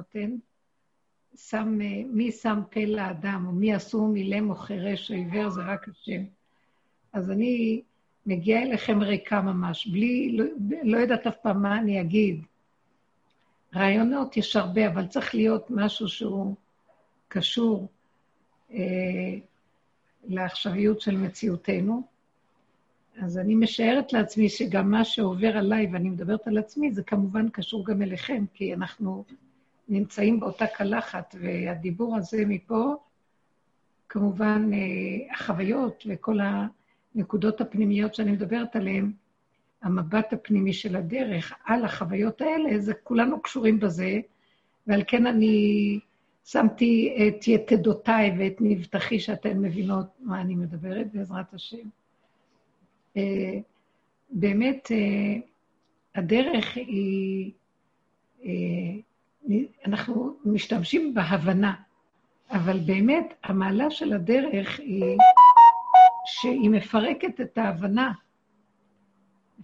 נותן, שם, אה, מי שם פה לאדם, או מי אסור מילם או חירש או עיוור, זה רק השם. אז אני מגיעה אליכם ריקה ממש, בלי, לא, לא יודעת אף פעם מה אני אגיד. רעיונות יש הרבה, אבל צריך להיות משהו שהוא קשור אה, לעכשוויות של מציאותנו. אז אני משערת לעצמי שגם מה שעובר עליי, ואני מדברת על עצמי, זה כמובן קשור גם אליכם, כי אנחנו נמצאים באותה קלחת, והדיבור הזה מפה, כמובן, אה, החוויות וכל הנקודות הפנימיות שאני מדברת עליהן, המבט הפנימי של הדרך על החוויות האלה, זה כולנו קשורים בזה, ועל כן אני שמתי את יתדותיי ואת מבטחי, שאתן מבינות מה אני מדברת, בעזרת השם. אה, באמת, אה, הדרך היא, אנחנו משתמשים בהבנה, אבל באמת, המעלה של הדרך היא שהיא מפרקת את ההבנה,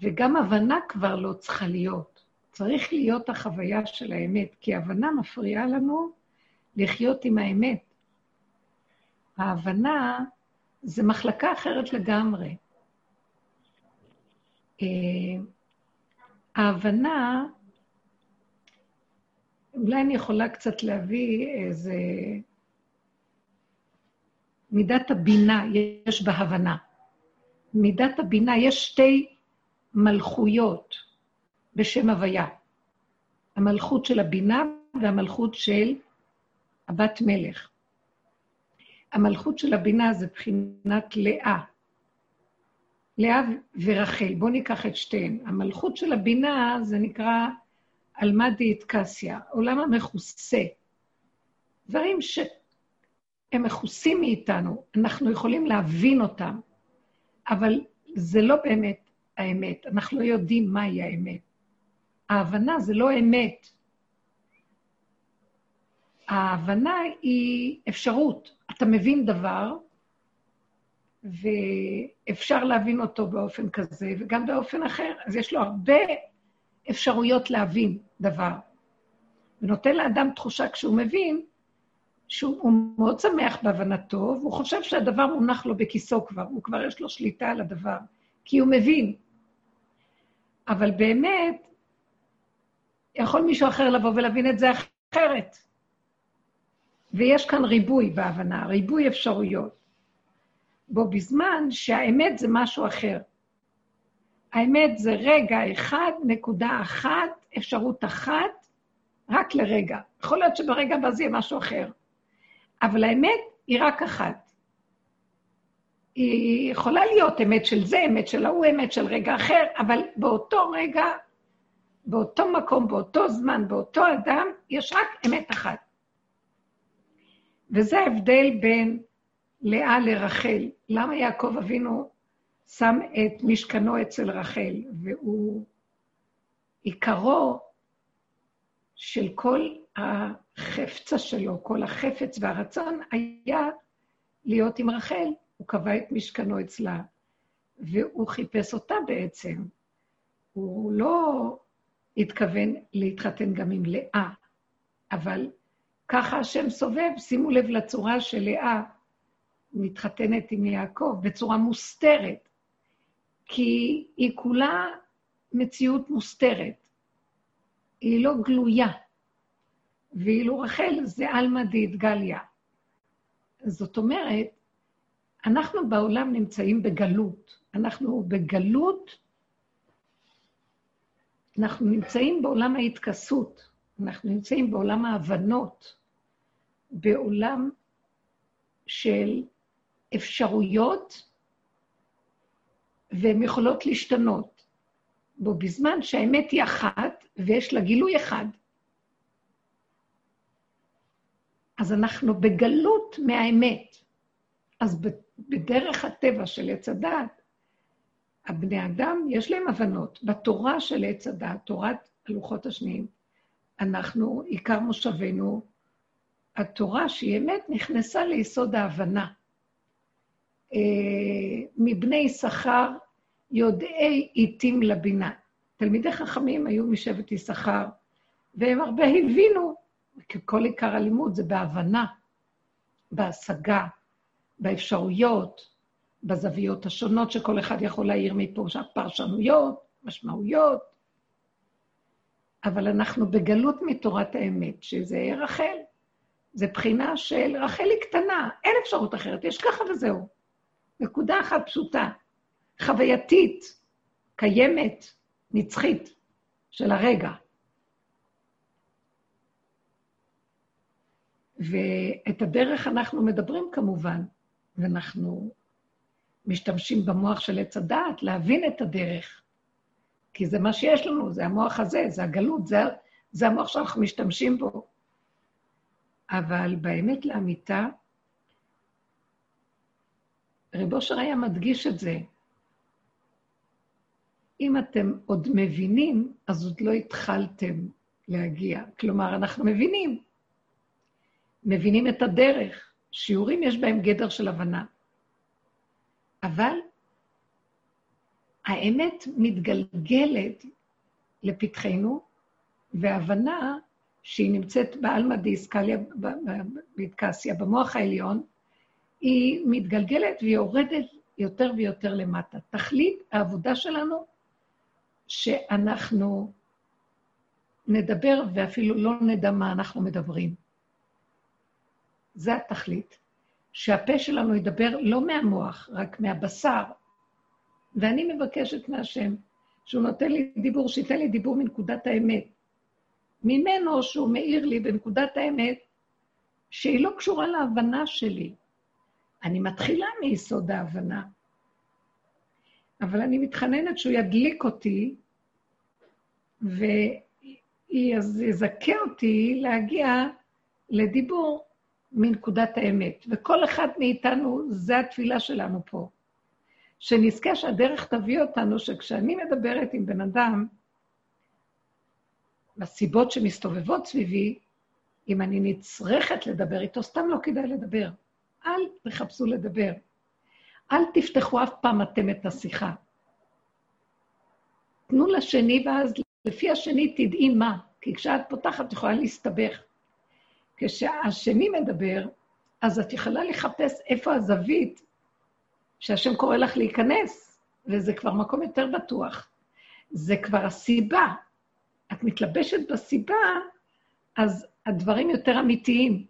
וגם הבנה כבר לא צריכה להיות. צריך להיות החוויה של האמת, כי הבנה מפריעה לנו לחיות עם האמת. ההבנה זה מחלקה אחרת לגמרי. אה, ההבנה, אולי אני יכולה קצת להביא איזה... מידת הבינה יש בהבנה. מידת הבינה, יש שתי מלכויות בשם הוויה. המלכות של הבינה והמלכות של הבת מלך. המלכות של הבינה זה בחינת לאה. לאה ורחל, בואו ניקח את שתיהן. המלכות של הבינה זה נקרא עלמא דאיטקסיה, עולם המכוסה. דברים שהם מכוסים מאיתנו, אנחנו יכולים להבין אותם, אבל זה לא באמת האמת, אנחנו לא יודעים מהי האמת. ההבנה זה לא אמת. ההבנה היא אפשרות. אתה מבין דבר, ואפשר להבין אותו באופן כזה, וגם באופן אחר. אז יש לו הרבה אפשרויות להבין דבר. ונותן לאדם תחושה כשהוא מבין, שהוא מאוד שמח בהבנתו, והוא חושב שהדבר מונח לו בכיסו כבר, הוא כבר יש לו שליטה על הדבר, כי הוא מבין. אבל באמת, יכול מישהו אחר לבוא ולהבין את זה אחרת. ויש כאן ריבוי בהבנה, ריבוי אפשרויות. בו בזמן שהאמת זה משהו אחר. האמת זה רגע אחד, נקודה אחת, אפשרות אחת, רק לרגע. יכול להיות שברגע הבא זה יהיה משהו אחר. אבל האמת היא רק אחת. היא יכולה להיות אמת של זה, אמת של ההוא, אמת של רגע אחר, אבל באותו רגע, באותו מקום, באותו זמן, באותו אדם, יש רק אמת אחת. וזה ההבדל בין לאה לרחל. למה יעקב אבינו שם את משכנו אצל רחל, והוא עיקרו של כל החפצה שלו, כל החפץ והרצון היה להיות עם רחל. הוא קבע את משכנו אצלה, והוא חיפש אותה בעצם. הוא לא התכוון להתחתן גם עם לאה, אבל ככה השם סובב, שימו לב לצורה של לאה מתחתנת עם יעקב, בצורה מוסתרת, כי היא כולה מציאות מוסתרת, היא לא גלויה. ואילו רחל זה עלמא דאידגליה. זאת אומרת, אנחנו בעולם נמצאים בגלות. אנחנו בגלות, אנחנו נמצאים בעולם ההתכסות, אנחנו נמצאים בעולם ההבנות, בעולם של אפשרויות, והן יכולות להשתנות. בו בזמן שהאמת היא אחת ויש לה גילוי אחד. אז אנחנו בגלות מהאמת. אז בדרך הטבע של עץ הדת, הבני אדם, יש להם הבנות. בתורה של עץ הדת, תורת הלוחות השניים, אנחנו, עיקר מושבנו, התורה שהיא אמת נכנסה ליסוד ההבנה. אה, מבני יששכר יודעי עיתים לבינה. תלמידי חכמים היו משבט יששכר, והם הרבה הבינו כי כל עיקר הלימוד זה בהבנה, בהשגה, באפשרויות, בזוויות השונות שכל אחד יכול להעיר מפה, פרשנויות, משמעויות. אבל אנחנו בגלות מתורת האמת, שזה רחל. זה בחינה של רחל היא קטנה, אין אפשרות אחרת, יש ככה וזהו. נקודה אחת פשוטה, חווייתית, קיימת, נצחית, של הרגע. ואת הדרך אנחנו מדברים כמובן, ואנחנו משתמשים במוח של עץ הדעת להבין את הדרך, כי זה מה שיש לנו, זה המוח הזה, זה הגלות, זה, זה המוח שאנחנו משתמשים בו. אבל באמת לאמיתה, רב אושר היה מדגיש את זה. אם אתם עוד מבינים, אז עוד לא התחלתם להגיע. כלומר, אנחנו מבינים. מבינים את הדרך. שיעורים יש בהם גדר של הבנה. אבל האמת מתגלגלת לפתחנו, והבנה שהיא נמצאת בעלמא דיסקליה, באיסקליה, במוח העליון, היא מתגלגלת ויורדת יותר ויותר למטה. תכלית העבודה שלנו, שאנחנו נדבר ואפילו לא נדע מה אנחנו מדברים. זה התכלית. שהפה שלנו ידבר לא מהמוח, רק מהבשר. ואני מבקשת מהשם, שהוא נותן לי דיבור, שייתן לי דיבור מנקודת האמת. ממנו שהוא מאיר לי בנקודת האמת, שהיא לא קשורה להבנה שלי. אני מתחילה מיסוד ההבנה, אבל אני מתחננת שהוא ידליק אותי ויזכה אותי להגיע לדיבור מנקודת האמת. וכל אחד מאיתנו, זה התפילה שלנו פה. שנזכה שהדרך תביא אותנו, שכשאני מדברת עם בן אדם, בסיבות שמסתובבות סביבי, אם אני נצרכת לדבר איתו, סתם לא כדאי לדבר. אל תחפשו לדבר. אל תפתחו אף פעם אתם את השיחה. תנו לשני, ואז לפי השני תדעי מה, כי כשאת פותחת את יכולה להסתבך. כשהשני מדבר, אז את יכולה לחפש איפה הזווית שהשם קורא לך להיכנס, וזה כבר מקום יותר בטוח. זה כבר הסיבה. את מתלבשת בסיבה, אז הדברים יותר אמיתיים.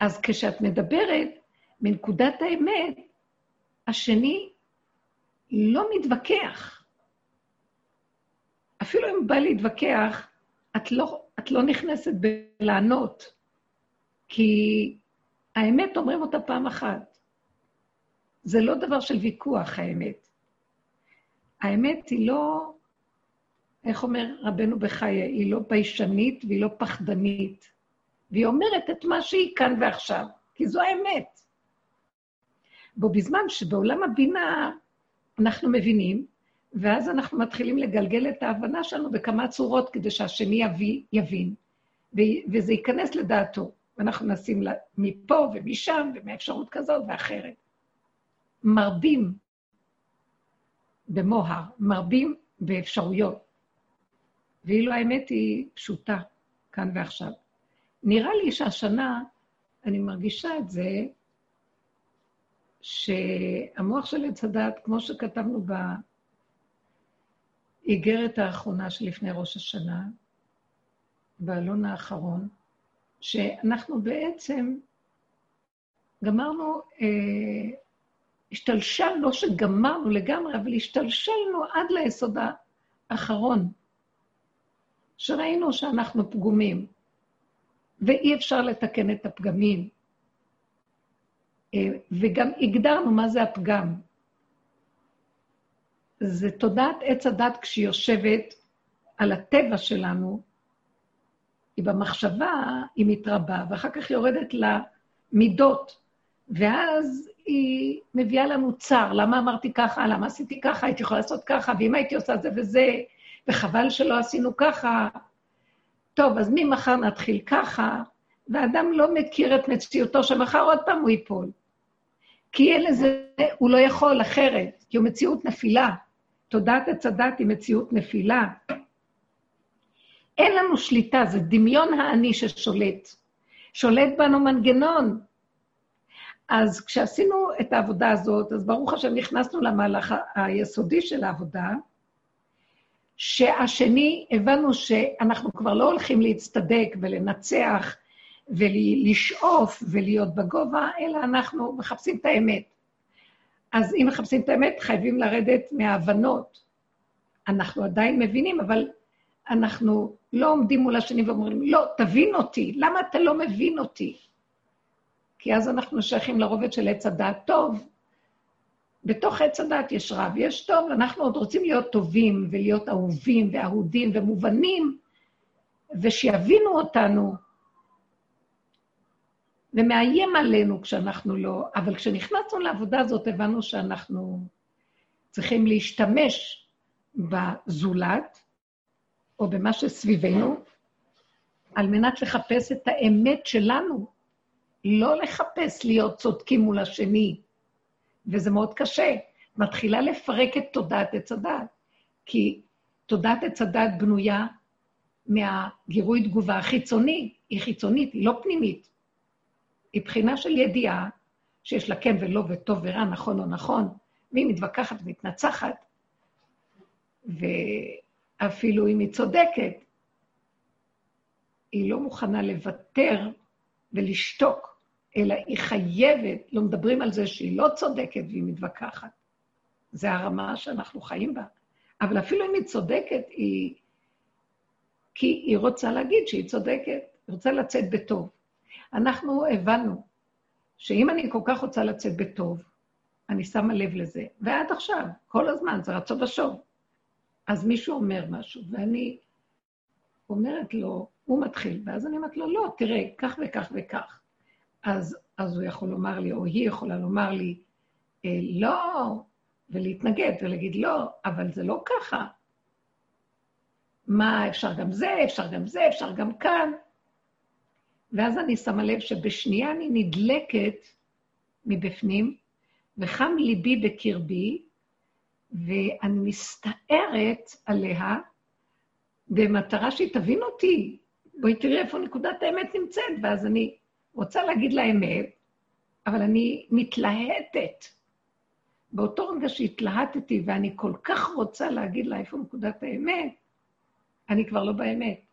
אז כשאת מדברת מנקודת האמת, השני לא מתווכח. אפילו אם בא להתווכח, את לא, את לא נכנסת בלענות, כי האמת אומרים אותה פעם אחת. זה לא דבר של ויכוח, האמת. האמת היא לא, איך אומר רבנו בחיי, היא לא ביישנית והיא לא פחדנית. והיא אומרת את מה שהיא כאן ועכשיו, כי זו האמת. בו בזמן שבעולם הבינה אנחנו מבינים, ואז אנחנו מתחילים לגלגל את ההבנה שלנו בכמה צורות כדי שהשני יביא, יבין, וזה ייכנס לדעתו. ואנחנו נשים מפה ומשם ומאפשרות כזאת ואחרת. מרבים במוהר, מרבים באפשרויות. ואילו האמת היא פשוטה, כאן ועכשיו. נראה לי שהשנה, אני מרגישה את זה, שהמוח של עץ הדת, כמו שכתבנו באיגרת האחרונה שלפני ראש השנה, בעלון האחרון, שאנחנו בעצם גמרנו, אה, השתלשלנו, לא שגמרנו לגמרי, אבל השתלשלנו עד ליסוד האחרון, שראינו שאנחנו פגומים. ואי אפשר לתקן את הפגמים. אה, וגם הגדרנו מה זה הפגם. זה תודעת עץ הדת כשהיא יושבת על הטבע שלנו, היא במחשבה, היא מתרבה, ואחר כך יורדת למידות, ואז היא מביאה לנו צער, למה אמרתי ככה, למה עשיתי ככה, הייתי יכולה לעשות ככה, ואם הייתי עושה זה וזה, וחבל שלא עשינו ככה, טוב, אז ממחר נתחיל ככה, ואדם לא מכיר את מציאותו, שמחר עוד פעם הוא ייפול. כי אין לזה, הוא לא יכול אחרת, כי הוא מציאות נפילה. תודעת הדת היא מציאות נפילה. אין לנו שליטה, זה דמיון האני ששולט. שולט בנו מנגנון. אז כשעשינו את העבודה הזאת, אז ברוך השם נכנסנו למהלך היסודי של העבודה, שהשני, הבנו שאנחנו כבר לא הולכים להצטדק ולנצח ולשאוף ולהיות בגובה, אלא אנחנו מחפשים את האמת. אז אם מחפשים את האמת, חייבים לרדת מההבנות. אנחנו עדיין מבינים, אבל אנחנו לא עומדים מול השני ואומרים, לא, תבין אותי, למה אתה לא מבין אותי? כי אז אנחנו שייכים לרובד של עץ הדעת טוב. בתוך עץ הדעת יש רע ויש טוב, אנחנו עוד רוצים להיות טובים ולהיות אהובים ואהודים ומובנים, ושיבינו אותנו. ומאיים עלינו כשאנחנו לא... אבל כשנכנסנו לעבודה הזאת, הבנו שאנחנו צריכים להשתמש בזולת, או במה שסביבנו, על מנת לחפש את האמת שלנו, לא לחפש להיות צודקים מול השני, וזה מאוד קשה. מתחילה לפרק את תודעת עץ הדת, כי תודעת עץ הדת בנויה מהגירוי תגובה החיצוני, היא חיצונית, היא לא פנימית. היא בחינה של ידיעה שיש לה כן ולא וטוב ורע, נכון או נכון, והיא מתווכחת ומתנצחת, ואפילו אם היא צודקת, היא לא מוכנה לוותר ולשתוק, אלא היא חייבת, לא מדברים על זה שהיא לא צודקת והיא מתווכחת. זה הרמה שאנחנו חיים בה. אבל אפילו אם היא צודקת, היא... כי היא רוצה להגיד שהיא צודקת, היא רוצה לצאת בטוב. אנחנו הבנו שאם אני כל כך רוצה לצאת בטוב, אני שמה לב לזה, ועד עכשיו, כל הזמן, זה רצון ושוב. אז מישהו אומר משהו, ואני אומרת לו, הוא מתחיל, ואז אני אומרת לו, לא, תראה, כך וכך וכך. אז, אז הוא יכול לומר לי, או היא יכולה לומר לי, אה, לא, ולהתנגד ולהגיד לא, אבל זה לא ככה. מה, אפשר גם זה, אפשר גם זה, אפשר גם כאן. ואז אני שמה לב שבשנייה אני נדלקת מבפנים, וחם ליבי בקרבי, ואני מסתערת עליה במטרה שהיא תבין אותי. בואי תראי איפה נקודת האמת נמצאת, ואז אני רוצה להגיד לה אמת, אבל אני מתלהטת. באותו רגע שהתלהטתי ואני כל כך רוצה להגיד לה איפה נקודת האמת, אני כבר לא באמת.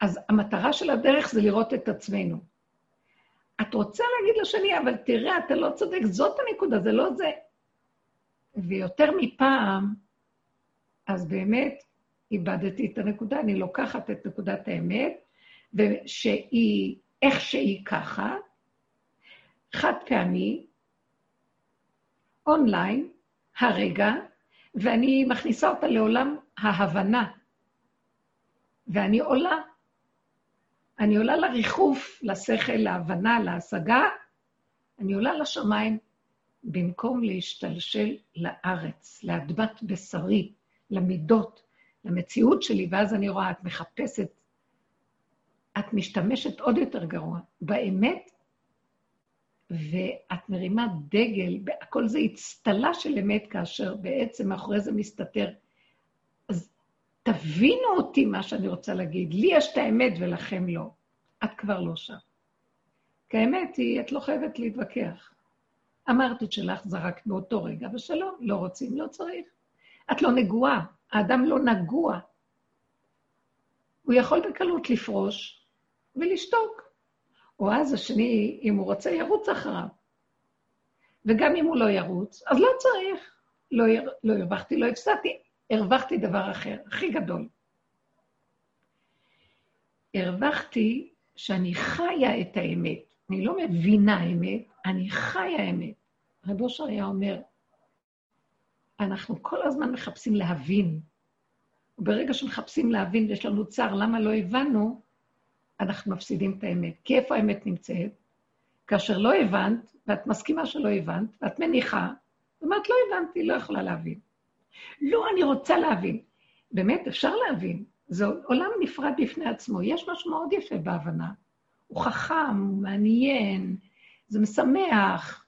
אז המטרה של הדרך זה לראות את עצמנו. את רוצה להגיד לשני, אבל תראה, אתה לא צודק, זאת הנקודה, זה לא זה. ויותר מפעם, אז באמת איבדתי את הנקודה, אני לוקחת את נקודת האמת, ושהיא, איך שהיא ככה, חד פעמי, אונליין, הרגע, ואני מכניסה אותה לעולם ההבנה. ואני עולה אני עולה לריחוף, לשכל, להבנה, להשגה, אני עולה לשמיים במקום להשתלשל לארץ, לאדמת בשרי, למידות, למציאות שלי, ואז אני רואה, את מחפשת, את משתמשת עוד יותר גרוע באמת, ואת מרימה דגל, הכל זה אצטלה של אמת, כאשר בעצם מאחורי זה מסתתר תבינו אותי מה שאני רוצה להגיד. לי יש את האמת ולכם לא. את כבר לא שם. כי האמת היא, את לא חייבת להתווכח. אמרת את שלך, זרקת באותו רגע, ושלום, לא רוצים, לא צריך. את לא נגועה, האדם לא נגוע. הוא יכול בקלות לפרוש ולשתוק. או אז השני, אם הוא רוצה, ירוץ אחריו. וגם אם הוא לא ירוץ, אז לא צריך. לא, לא הרווחתי, לא הפסדתי. הרווחתי דבר אחר, הכי גדול. הרווחתי שאני חיה את האמת. אני לא מבינה אמת, אני חיה אמת. רב אושר היה אומר, אנחנו כל הזמן מחפשים להבין. וברגע שמחפשים להבין ויש לנו צער למה לא הבנו, אנחנו מפסידים את האמת. כי איפה האמת נמצאת? כאשר לא הבנת, ואת מסכימה שלא הבנת, ואת מניחה, זאת אומרת, לא הבנתי, לא יכולה להבין. לא, אני רוצה להבין. באמת, אפשר להבין. זה עולם נפרד בפני עצמו. יש משהו מאוד יפה בהבנה. הוא חכם, הוא מעניין, זה משמח.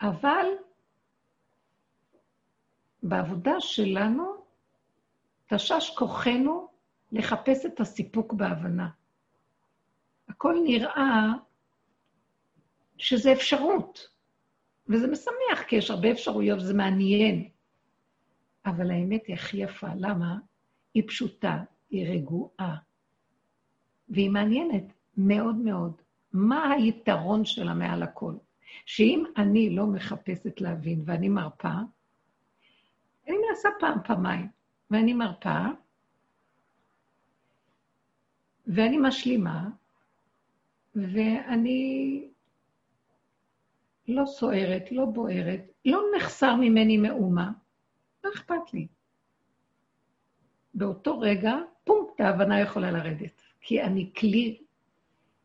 אבל בעבודה שלנו, תשש כוחנו לחפש את הסיפוק בהבנה. הכל נראה שזה אפשרות, וזה משמח, כי יש הרבה אפשרויות וזה מעניין. אבל האמת היא הכי יפה. למה? היא פשוטה, היא רגועה, והיא מעניינת מאוד מאוד. מה היתרון שלה מעל הכל? שאם אני לא מחפשת להבין ואני מרפה, אני מנסה פעם, פעמיים, ואני מרפה, ואני משלימה, ואני לא סוערת, לא בוערת, לא נחסר ממני מאומה, לא אכפת לי. באותו רגע, פונקט, ההבנה יכולה לרדת. כי אני כלי,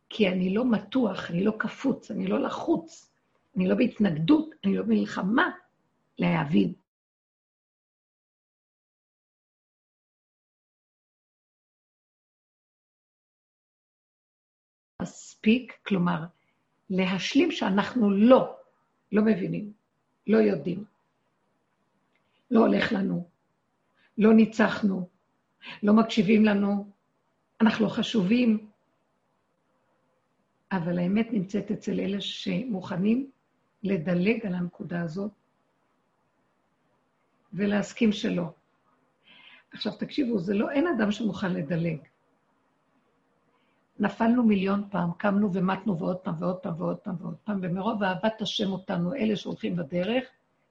כי אני לא מתוח, אני לא קפוץ, אני לא לחוץ, אני לא בהתנגדות, אני לא במלחמה להבין. מספיק, כלומר, להשלים שאנחנו לא, לא מבינים, לא יודעים. לא הולך לנו, לא ניצחנו, לא מקשיבים לנו, אנחנו לא חשובים, אבל האמת נמצאת אצל אלה שמוכנים לדלג על הנקודה הזאת ולהסכים שלא. עכשיו תקשיבו, זה לא, אין אדם שמוכן לדלג. נפלנו מיליון פעם, קמנו ומתנו ועוד פעם ועוד פעם ועוד פעם ועוד פעם, ומרוב אהבת השם אותנו, אלה שהולכים בדרך,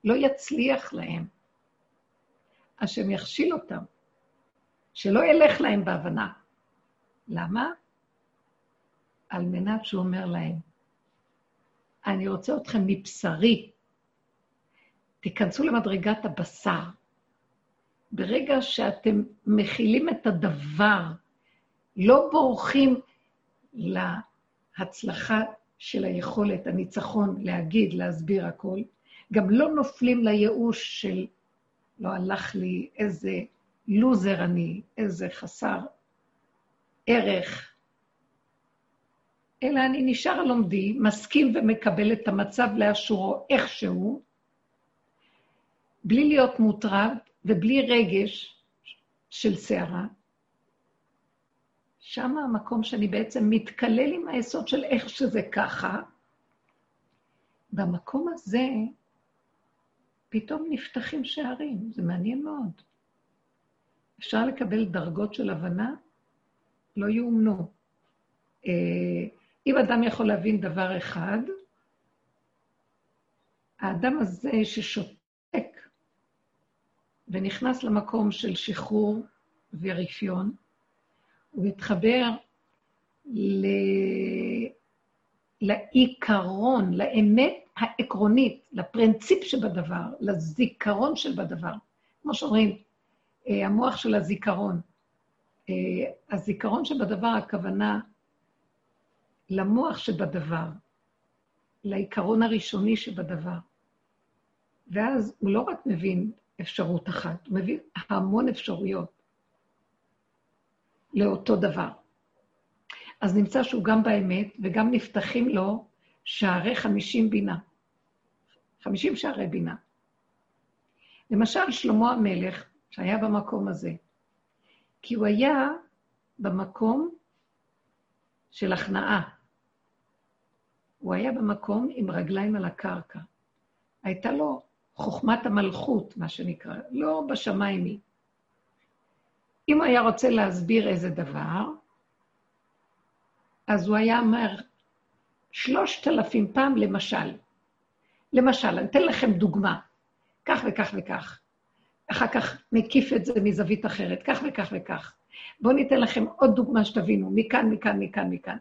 לא יצליח להם. השם יכשיל אותם, שלא ילך להם בהבנה. למה? על מנת שהוא אומר להם, אני רוצה אתכם מבשרי, תיכנסו למדרגת הבשר. ברגע שאתם מכילים את הדבר, לא בורחים להצלחה של היכולת, הניצחון, להגיד, להסביר הכל, גם לא נופלים לייאוש של לא הלך לי, איזה לוזר אני, איזה חסר ערך, אלא אני נשאר לומדי, מסכים ומקבל את המצב לאשורו איכשהו, בלי להיות מוטרד ובלי רגש של סערה. שם המקום שאני בעצם מתקלל עם היסוד של איך שזה ככה. במקום הזה פתאום נפתחים שערים, זה מעניין מאוד. אפשר לקבל דרגות של הבנה? לא יאומנו. אה, אם אדם יכול להבין דבר אחד, האדם הזה ששותק ונכנס למקום של שחרור ורפיון, הוא מתחבר ל... לעיקרון, לאמת העקרונית, לפרינציפ שבדבר, לזיכרון שבדבר. כמו שאומרים, אה, המוח של הזיכרון. אה, הזיכרון שבדבר, הכוונה למוח שבדבר, לעיקרון הראשוני שבדבר. ואז הוא לא רק מבין אפשרות אחת, הוא מבין המון אפשרויות לאותו דבר. אז נמצא שהוא גם באמת, וגם נפתחים לו שערי חמישים בינה. חמישים שערי בינה. למשל, שלמה המלך, שהיה במקום הזה, כי הוא היה במקום של הכנעה. הוא היה במקום עם רגליים על הקרקע. הייתה לו חוכמת המלכות, מה שנקרא, לא בשמיים היא. אם הוא היה רוצה להסביר איזה דבר, אז הוא היה אומר, שלושת אלפים פעם למשל. למשל, אני אתן לכם דוגמה, כך וכך וכך. אחר כך מקיף את זה מזווית אחרת, כך וכך וכך. בואו ניתן לכם עוד דוגמה שתבינו, מכאן, מכאן, מכאן, מכאן.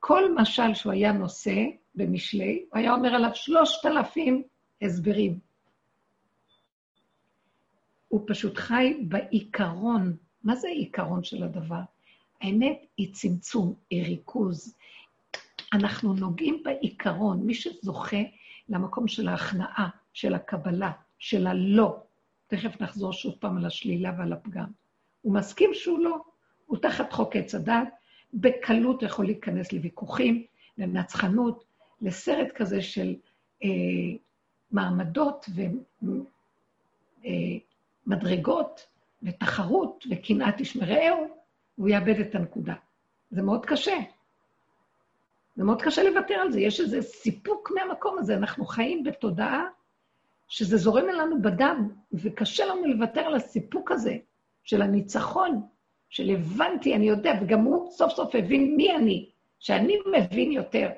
כל משל שהוא היה נושא במשלי, הוא היה אומר עליו שלושת אלפים הסברים. הוא פשוט חי בעיקרון. מה זה העיקרון של הדבר? האמת היא צמצום, היא ריכוז. אנחנו נוגעים בעיקרון, מי שזוכה למקום של ההכנעה, של הקבלה, של הלא, תכף נחזור שוב פעם על השלילה ועל הפגם. הוא מסכים שהוא לא, הוא תחת חוק עץ הדת, בקלות יכול להיכנס לוויכוחים, לנצחנות, לסרט כזה של אה, מעמדות ומדרגות, ותחרות וקנאת איש מרעהו, הוא יאבד את הנקודה. זה מאוד קשה. זה מאוד קשה לוותר על זה. יש איזה סיפוק מהמקום הזה. אנחנו חיים בתודעה שזה זורם אלינו בדם, וקשה לנו לוותר על הסיפוק הזה של הניצחון, של הבנתי, אני יודע, וגם הוא סוף סוף הבין מי אני, שאני מבין יותר.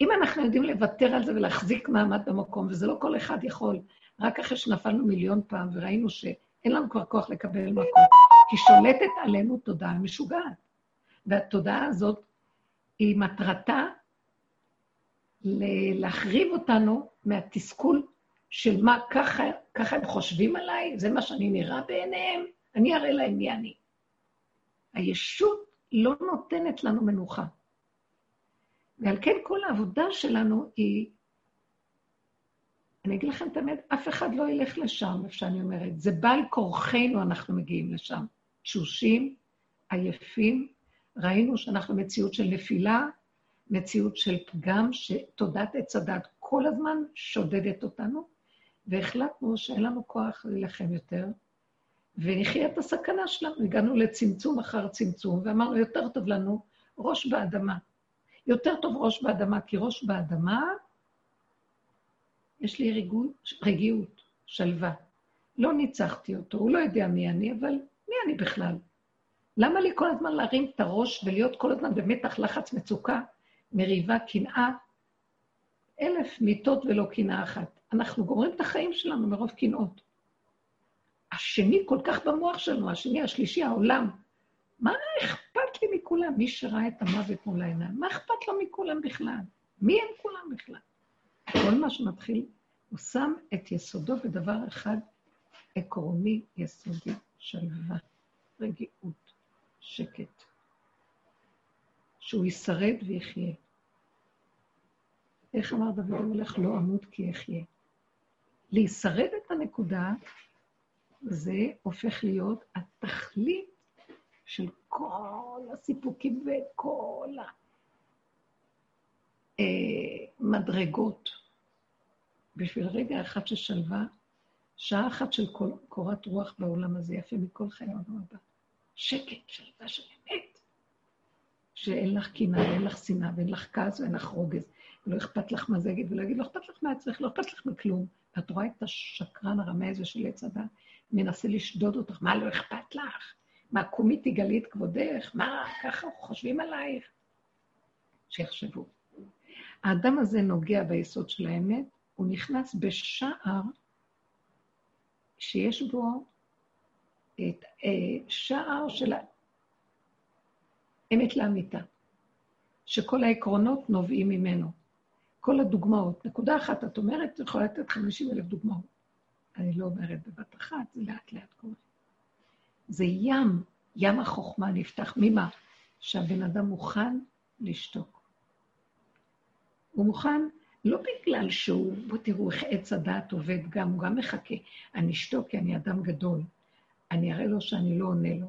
אם אנחנו יודעים לוותר על זה ולהחזיק מעמד במקום, וזה לא כל אחד יכול, רק אחרי שנפלנו מיליון פעם וראינו שאין לנו כבר כוח לקבל מקום, כי שולטת עלינו תודעה משוגעת. והתודעה הזאת, היא מטרתה להחריב אותנו מהתסכול של מה, ככה, ככה הם חושבים עליי, זה מה שאני נראה בעיניהם, אני אראה להם מי אני. הישות לא נותנת לנו מנוחה. ועל כן כל העבודה שלנו היא, אני אגיד לכם את האמת, אף אחד לא ילך לשם, איפה שאני אומרת. זה בעל כורחנו אנחנו מגיעים לשם. תשושים, עייפים, ראינו שאנחנו מציאות של נפילה, מציאות של פגם, שתודעת עץ הדת כל הזמן שודדת אותנו, והחלטנו שאין לנו כוח להילחם יותר, ונחיה את הסכנה שלנו. הגענו לצמצום אחר צמצום, ואמרנו, יותר טוב לנו ראש באדמה. יותר טוב ראש באדמה, כי ראש באדמה, יש לי רגיעות, רגיעות, שלווה. לא ניצחתי אותו, הוא לא יודע מי אני, אבל מי אני בכלל? למה לי כל הזמן להרים את הראש ולהיות כל הזמן במתח, לחץ, מצוקה, מריבה, קנאה? אלף מיטות ולא קנאה אחת. אנחנו גומרים את החיים שלנו מרוב קנאות. השני כל כך במוח שלנו, השני, השלישי, העולם. מה אכפת לי מכולם? מי שראה את המוות מול העיניים, מה אכפת לו מכולם בכלל? מי הם כולם בכלל? כל מה שמתחיל, הוא שם את יסודו בדבר אחד עקרוני, יסודי, שלווה, רגיעות, שקט. שהוא ישרד ויחיה. איך אמר דוד המלך? לא אמות כי אחיה. להישרד את הנקודה, זה הופך להיות התכלית של כל הסיפוקים וכל המדרגות. בשביל רגע אחד של שלווה, שעה אחת של קורת רוח בעולם הזה, יפה מכל חיי העולם הבא. שקט, שלווה של אמת. שאין לך קנאה ואין לך שנאה ואין לך כעס ואין לך רוגז, ולא אכפת לך מה זה יגיד, ולא יגיד, לא אכפת לך מעצמך, לא אכפת לך מכלום. ואת רואה את השקרן הרמה הזה של עץ הדת, מנסה לשדוד אותך, מה לא אכפת לך? מה, קומי תגלי את כבודך? מה, ככה חושבים עלייך? שיחשבו. האדם הזה נוגע ביסוד של האמת, הוא נכנס בשער שיש בו את אה, שער של האמת לאמיתה, שכל העקרונות נובעים ממנו. כל הדוגמאות. נקודה אחת, את אומרת, את יכולה לתת 50 אלף דוגמאות. אני לא אומרת בבת אחת, זה לאט לאט קורה. זה ים, ים החוכמה נפתח. ממה? שהבן אדם מוכן לשתוק. הוא מוכן, לא בגלל שהוא, בואו תראו איך עץ הדעת עובד גם, הוא גם מחכה. אני אשתוק כי אני אדם גדול. אני אראה לו שאני לא עונה לו.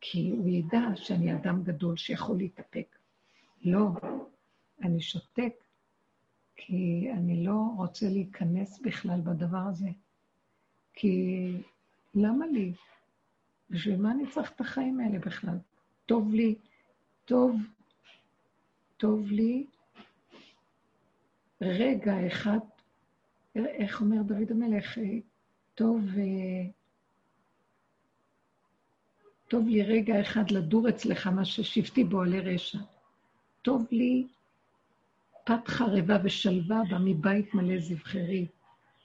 כי הוא ידע שאני אדם גדול שיכול להתאפק. לא, אני שותק כי אני לא רוצה להיכנס בכלל בדבר הזה. כי למה לי? בשביל מה אני צריך את החיים האלה בכלל? טוב לי, טוב, טוב לי רגע אחד, איך אומר דוד המלך, טוב, טוב לי רגע אחד לדור אצלך מה ששבתי עלי רשע. טוב לי פת חרבה ושלווה בה מבית מלא זבחרי,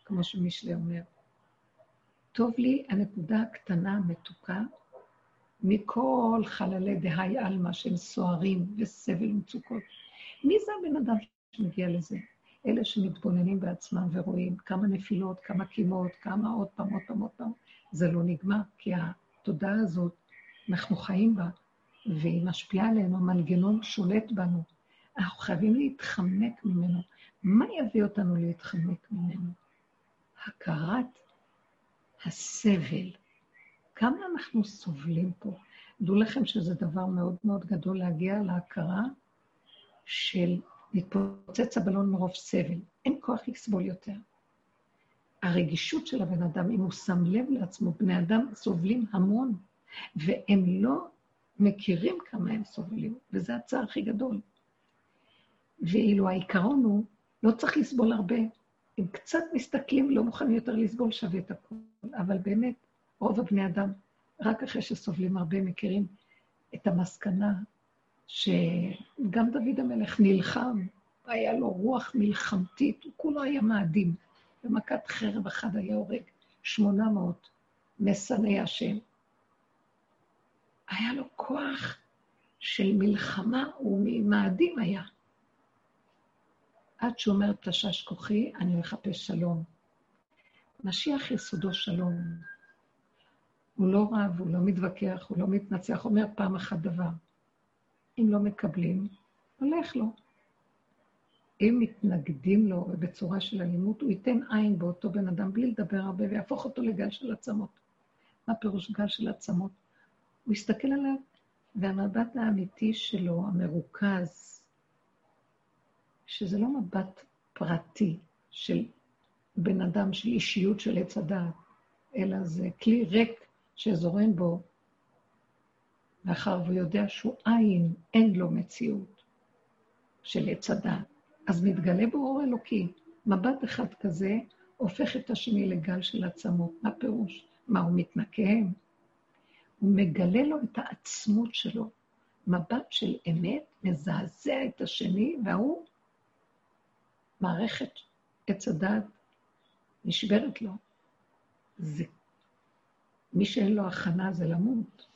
כמו שמישלי אומר. טוב לי הנקודה הקטנה, המתוקה, מכל חללי דהי עלמא שהם סוערים וסבל ומצוקות. מי זה הבן אדם שמגיע לזה? אלה שמתבוננים בעצמם ורואים כמה נפילות, כמה קימות, כמה עוד פעם, עוד פעם, עוד פעם. זה לא נגמר, כי התודעה הזאת, אנחנו חיים בה, והיא משפיעה עלינו, המנגנון שולט בנו. אנחנו חייבים להתחמק ממנו. מה יביא אותנו להתחמק ממנו? הכרת הסבל. כמה אנחנו סובלים פה? דעו לכם שזה דבר מאוד מאוד גדול להגיע להכרה של להתפוצץ הבלון מרוב סבל. אין כוח לסבול יותר. הרגישות של הבן אדם, אם הוא שם לב לעצמו, בני אדם סובלים המון, והם לא מכירים כמה הם סובלים, וזה הצער הכי גדול. ואילו העיקרון הוא, לא צריך לסבול הרבה. אם קצת מסתכלים, לא מוכנים יותר לסבול, שווה את הכול. אבל באמת, רוב הבני אדם, רק אחרי שסובלים הרבה, מכירים את המסקנה שגם דוד המלך נלחם, היה לו רוח מלחמתית, הוא כולו היה מאדים. במכת חרב אחד היה הורג 800 משנאי השם. היה לו כוח של מלחמה, הוא ממאדים היה. עד שהוא אומר, תשש כוחי, אני מחפש שלום. משיח יסודו שלום. הוא לא רב, הוא לא מתווכח, הוא לא מתנצח, אומר פעם אחת דבר. אם לא מקבלים, הולך לו. אם מתנגדים לו בצורה של אלימות, הוא ייתן עין באותו בן אדם בלי לדבר הרבה ויהפוך אותו לגל של עצמות. מה פירוש גל של עצמות? הוא יסתכל עליו, והמבט האמיתי שלו, המרוכז, שזה לא מבט פרטי של בן אדם, של אישיות של עץ הדעת, אלא זה כלי ריק שזורם בו, מאחר והוא יודע שהוא עין, אין לו מציאות של עץ הדעת. אז מתגלה בו אור אלוקי. מבט אחד כזה הופך את השני לגל של עצמות. מה פירוש? מה, הוא מתנקם? הוא מגלה לו את העצמות שלו. מבט של אמת מזעזע את השני, וההוא, מערכת עץ הדת נשברת לו. זה, מי שאין לו הכנה זה למות.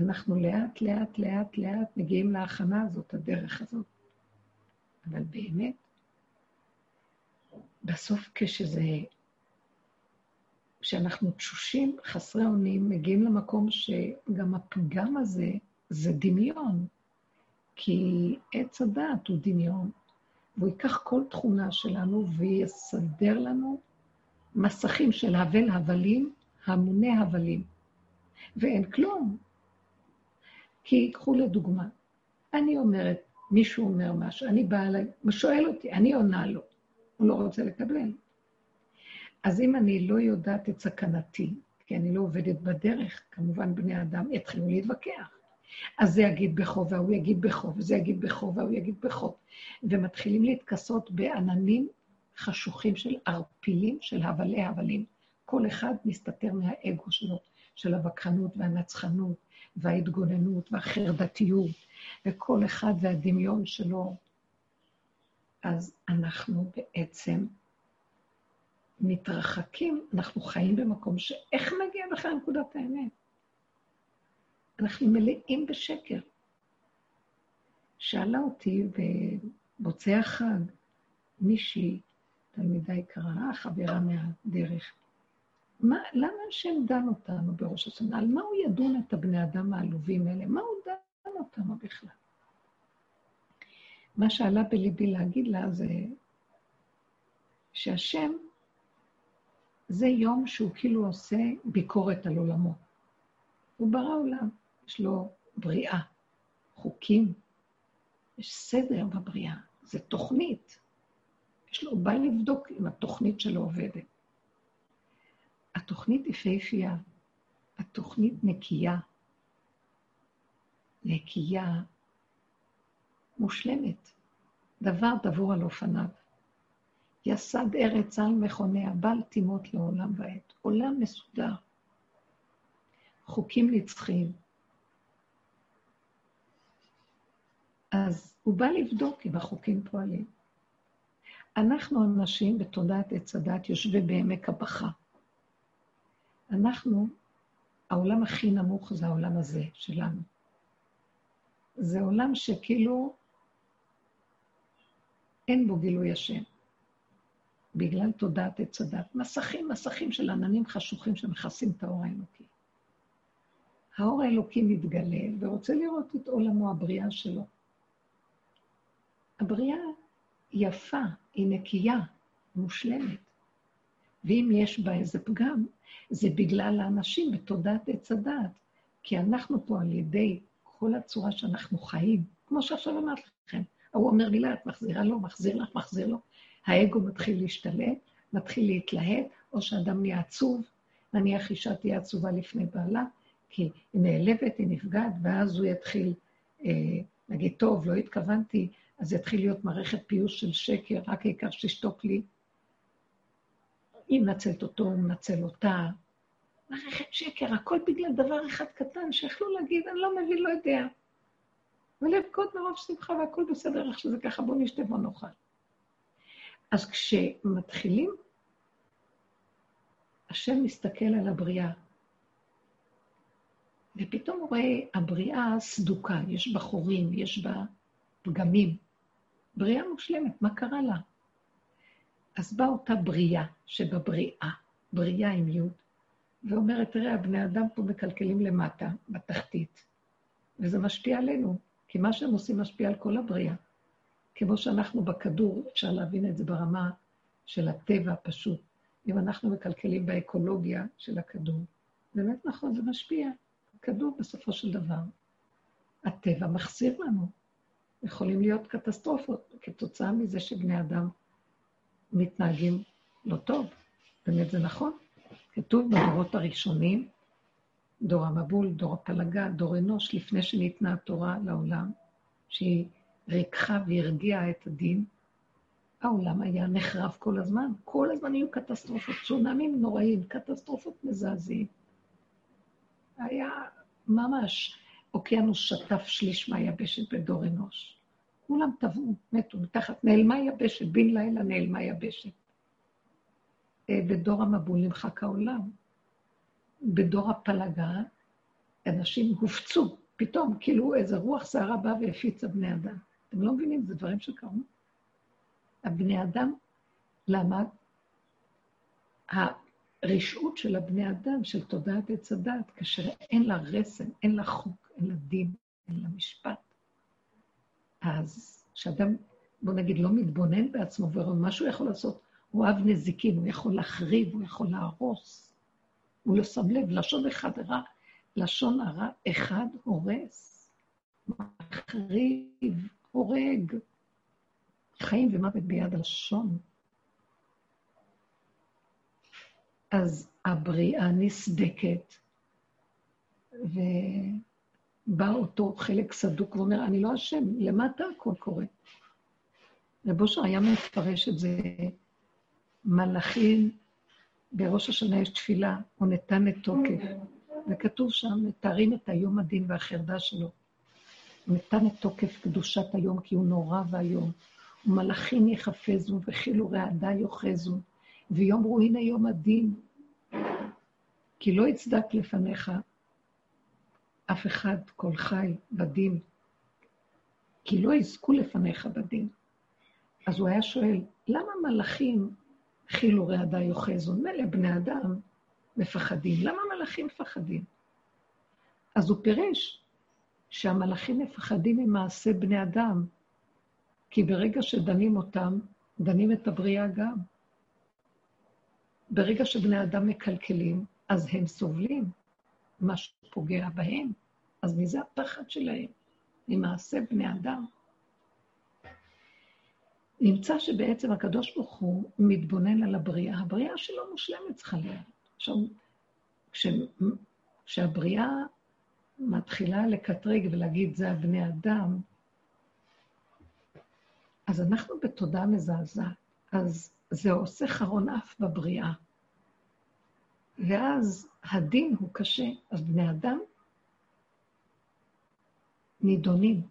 אנחנו לאט, לאט, לאט, לאט מגיעים להכנה הזאת, הדרך הזאת. אבל באמת, בסוף כשזה, כשאנחנו תשושים, חסרי אונים, מגיעים למקום שגם הפגם הזה זה דמיון, כי עץ הדעת הוא דמיון, והוא ייקח כל תכונה שלנו ויסדר לנו מסכים של הבל הבלים, המוני הבלים, ואין כלום. כי קחו לדוגמה, אני אומרת, מישהו אומר משהו, אני באה אליי, הוא שואל אותי, אני עונה לו, הוא לא רוצה לקבל. אז אם אני לא יודעת את סכנתי, כי אני לא עובדת בדרך, כמובן בני אדם יתחילו להתווכח. אז זה יגיד בחוב, והוא יגיד בחוב, וזה יגיד בחוב, והוא יגיד בחוב. ומתחילים להתכסות בעננים חשוכים של ערפילים, של הבלי הבלים. כל אחד מסתתר מהאגו שלו, של הווכחנות והנצחנות וההתגוננות והחרדתיות וכל אחד והדמיון שלו, אז אנחנו בעצם מתרחקים, אנחנו חיים במקום שאיך נגיע בכלל לנקודת האמת? אנחנו מלאים בשקר. שאלה אותי במוצאי החג מישהי, תלמידה יקרה, חברה מהדרך, מה, למה השם דן אותנו בראש השנה? על מה הוא ידון את הבני אדם העלובים האלה? מה הוא דן אותנו בכלל. מה שעלה בליבי להגיד לה זה שהשם זה יום שהוא כאילו עושה ביקורת על עולמו. הוא ברא עולם, יש לו בריאה, חוקים, יש סדר בבריאה, זה תוכנית. יש לו, הוא בא לבדוק אם התוכנית שלו עובדת. התוכנית יפהפייה, התוכנית נקייה, נקייה, מושלמת, דבר דבור על אופניו. יסד ארץ על מכוניה, בל תימות לעולם ועד. עולם מסודר. חוקים נצחיים. אז הוא בא לבדוק אם החוקים פועלים. אנחנו אנשים בתודעת עץ הדת יושבי בעמק הבכה. אנחנו, העולם הכי נמוך זה העולם הזה שלנו. זה עולם שכאילו אין בו גילוי השם. בגלל תודעת עץ הדת. מסכים, מסכים של עננים חשוכים שמכסים את האור האלוקי. האור האלוקי מתגלה ורוצה לראות את עולמו, הבריאה שלו. הבריאה יפה, היא נקייה, מושלמת. ואם יש בה איזה פגם, זה בגלל האנשים בתודעת עץ הדת. כי אנחנו פה על ידי כל הצורה שאנחנו חיים, כמו שעכשיו אמרתי לכם, ההוא אומר מילה, את מחזירה לו, מחזיר לך, מחזיר לו, האגו מתחיל להשתלט, מתחיל להתלהב, או שאדם נהיה עצוב, נניח אישה תהיה עצובה לפני בעלה, כי היא נעלבת, היא נפגעת, ואז הוא יתחיל אה, להגיד, טוב, לא התכוונתי, אז יתחיל להיות מערכת פיוס של שקר, רק העיקר שתשתוק לי. היא מנצלת אותו, הוא מנצל אותה. מערכת שקר, הכל בגלל דבר אחד קטן, שיכלו להגיד, אני לא מבין, לא יודע. ולבכות מרוב שמחה והכל בסדר, איך שזה ככה, בואו נשתה בוא נאכל. אז כשמתחילים, השם מסתכל על הבריאה, ופתאום הוא רואה, הבריאה סדוקה, יש בה חורים, יש בה פגמים. בריאה מושלמת, מה קרה לה? אז באה אותה בריאה שבבריאה, בריאה עם יוד, ואומרת, תראה, הבני אדם פה מקלקלים למטה, בתחתית, וזה משפיע עלינו, כי מה שהם עושים משפיע על כל הבריאה. כמו שאנחנו בכדור, אפשר להבין את זה ברמה של הטבע הפשוט. אם אנחנו מקלקלים באקולוגיה של הכדור, באמת נכון, זה משפיע. כדור בסופו של דבר. הטבע מחזיר לנו. יכולים להיות קטסטרופות כתוצאה מזה שבני אדם מתנהגים לא טוב. באמת זה נכון. כתוב בדורות הראשונים, דור המבול, דור הפלגה, דור אנוש, לפני שניתנה התורה לעולם, שהיא ריככה והרגיעה את הדין, העולם היה נחרב כל הזמן. כל הזמן היו קטסטרופות, צונאמים נוראים, קטסטרופות מזעזעים. היה ממש, אוקיינוס שטף שליש מהיבשת בדור אנוש. כולם טבעו, מתו, מתחת, נעלמה יבשת, בן לילה נעלמה יבשת. אה, בדור המבול נמחק העולם. בדור הפלגה, אנשים הופצו, פתאום, כאילו איזה רוח סערה באה והפיצה בני אדם. אתם לא מבינים, זה דברים שקרו. הבני אדם, למה? הרשעות של הבני אדם, של תודעת עץ הדת, כאשר אין לה רסן, אין לה חוק, אין לה דין, אין לה משפט. אז כשאדם, בוא נגיד, לא מתבונן בעצמו ורואה מה שהוא יכול לעשות, הוא אב נזיקין, הוא יכול להחריב, הוא יכול להרוס. הוא לא שם לב, לשון אחד רע, לשון הרע אחד הורס, מחריב, הורג. חיים ומוות ביד הלשון. אז הבריאה נסדקת, ובא אותו חלק סדוק ואומר, אני לא אשם, למטה הכל קורה. רב אושר היה מפרש את זה, מלאכים, בראש השנה יש תפילה, הוא נתן את תוקף, וכתוב שם, מתארים את היום הדין והחרדה שלו. הוא נתן את תוקף קדושת היום, כי הוא נורא ואיום. ומלאכים יחפזו, וכאילו רעדה יאחזו. ויאמרו, הנה יום הדין, כי לא יצדק לפניך אף אחד, כל חי, בדין, כי לא יזכו לפניך בדין. אז הוא היה שואל, למה מלאכים חילו רעדה יאחזו? מילא בני אדם מפחדים, למה מלאכים מפחדים? אז הוא פירש שהמלאכים מפחדים ממעשה בני אדם, כי ברגע שדנים אותם, דנים את הבריאה גם. ברגע שבני אדם מקלקלים, אז הם סובלים, משהו פוגע בהם, אז מזה הפחד שלהם, ממעשה בני אדם. נמצא שבעצם הקדוש ברוך הוא מתבונן על הבריאה, הבריאה שלו מושלמת צריכה להיות. עכשיו, כש, כשהבריאה מתחילה לקטרג ולהגיד, זה הבני אדם, אז אנחנו בתודעה מזעזעת. אז זה עושה חרון אף בבריאה. ואז הדין הוא קשה, אז בני אדם נידונים.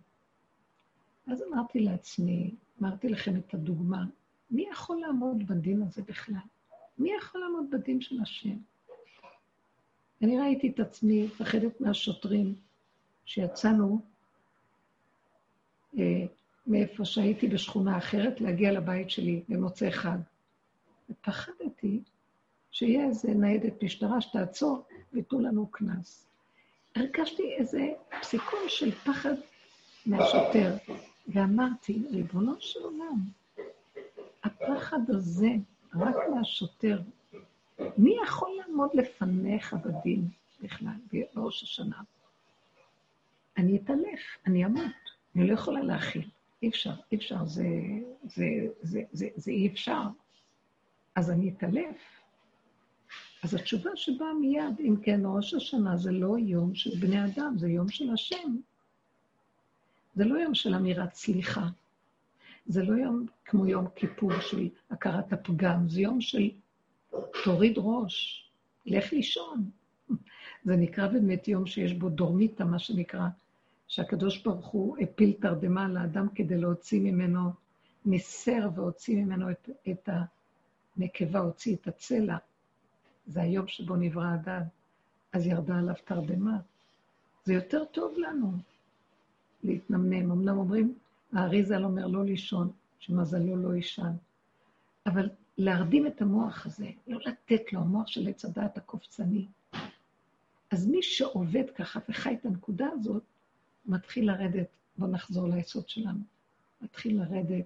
אז אמרתי לעצמי, אמרתי לכם את הדוגמה, מי יכול לעמוד בדין הזה בכלל? מי יכול לעמוד בדין של השם? אני ראיתי את עצמי מפחדת מהשוטרים שיצאנו אה, מאיפה שהייתי בשכונה אחרת, להגיע לבית שלי במוצאי חג. ופחדתי שיהיה איזה ניידת משטרה שתעצור ויתנו לנו קנס. הרגשתי איזה סיכון של פחד מהשוטר, ואמרתי, ריבונו של עולם, הפחד הזה, רק מהשוטר, מי יכול לעמוד לפניך בדין בכלל, בראש השנה? אני אתעלף, אני אמות, אני לא יכולה להכיל. אי אפשר, אי אפשר, זה, זה, זה, זה, זה אי אפשר. אז אני אתעלף. אז התשובה שבאה מיד, אם כן, ראש השנה זה לא יום של בני אדם, זה יום של השם. זה לא יום של אמירת סליחה. זה לא יום כמו יום כיפור של הכרת הפגם, זה יום של תוריד ראש, לך לישון. זה נקרא באמת יום שיש בו דורמיתא, מה שנקרא, שהקדוש ברוך הוא הפיל תרדמה לאדם כדי להוציא ממנו, ניסר והוציא ממנו את, את הנקבה, הוציא את הצלע. זה היום שבו נברא אדם, אז ירדה עליו תרדמה. זה יותר טוב לנו להתנמנם. אמנם אומרים, האריזל אומר לא לישון, שמזלו לא יישן. אבל להרדים את המוח הזה, לא לתת לו, המוח של עץ הדעת הקופצני. אז מי שעובד ככה וחי את הנקודה הזאת, מתחיל לרדת, בואו נחזור ליסוד שלנו, מתחיל לרדת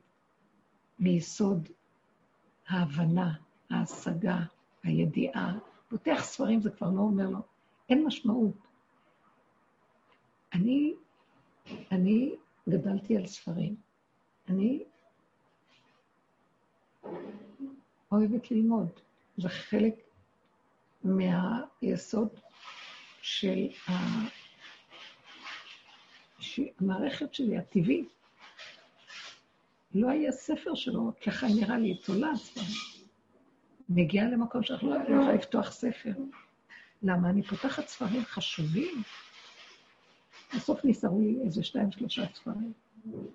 מיסוד ההבנה, ההשגה, הידיעה. פותח ספרים זה כבר לא אומר לו, אין משמעות. אני, אני גדלתי על ספרים. אני אוהבת ללמוד. זה חלק מהיסוד של המערכת שלי, הטבעית. לא היה ספר שלו, ככה נראה לי, תולה ספרים. מגיעה למקום שאנחנו לא יכולים לפתוח ספר. למה? אני פותחת ספרים חשובים. בסוף נסערו לי איזה שתיים, שלושה ספרים.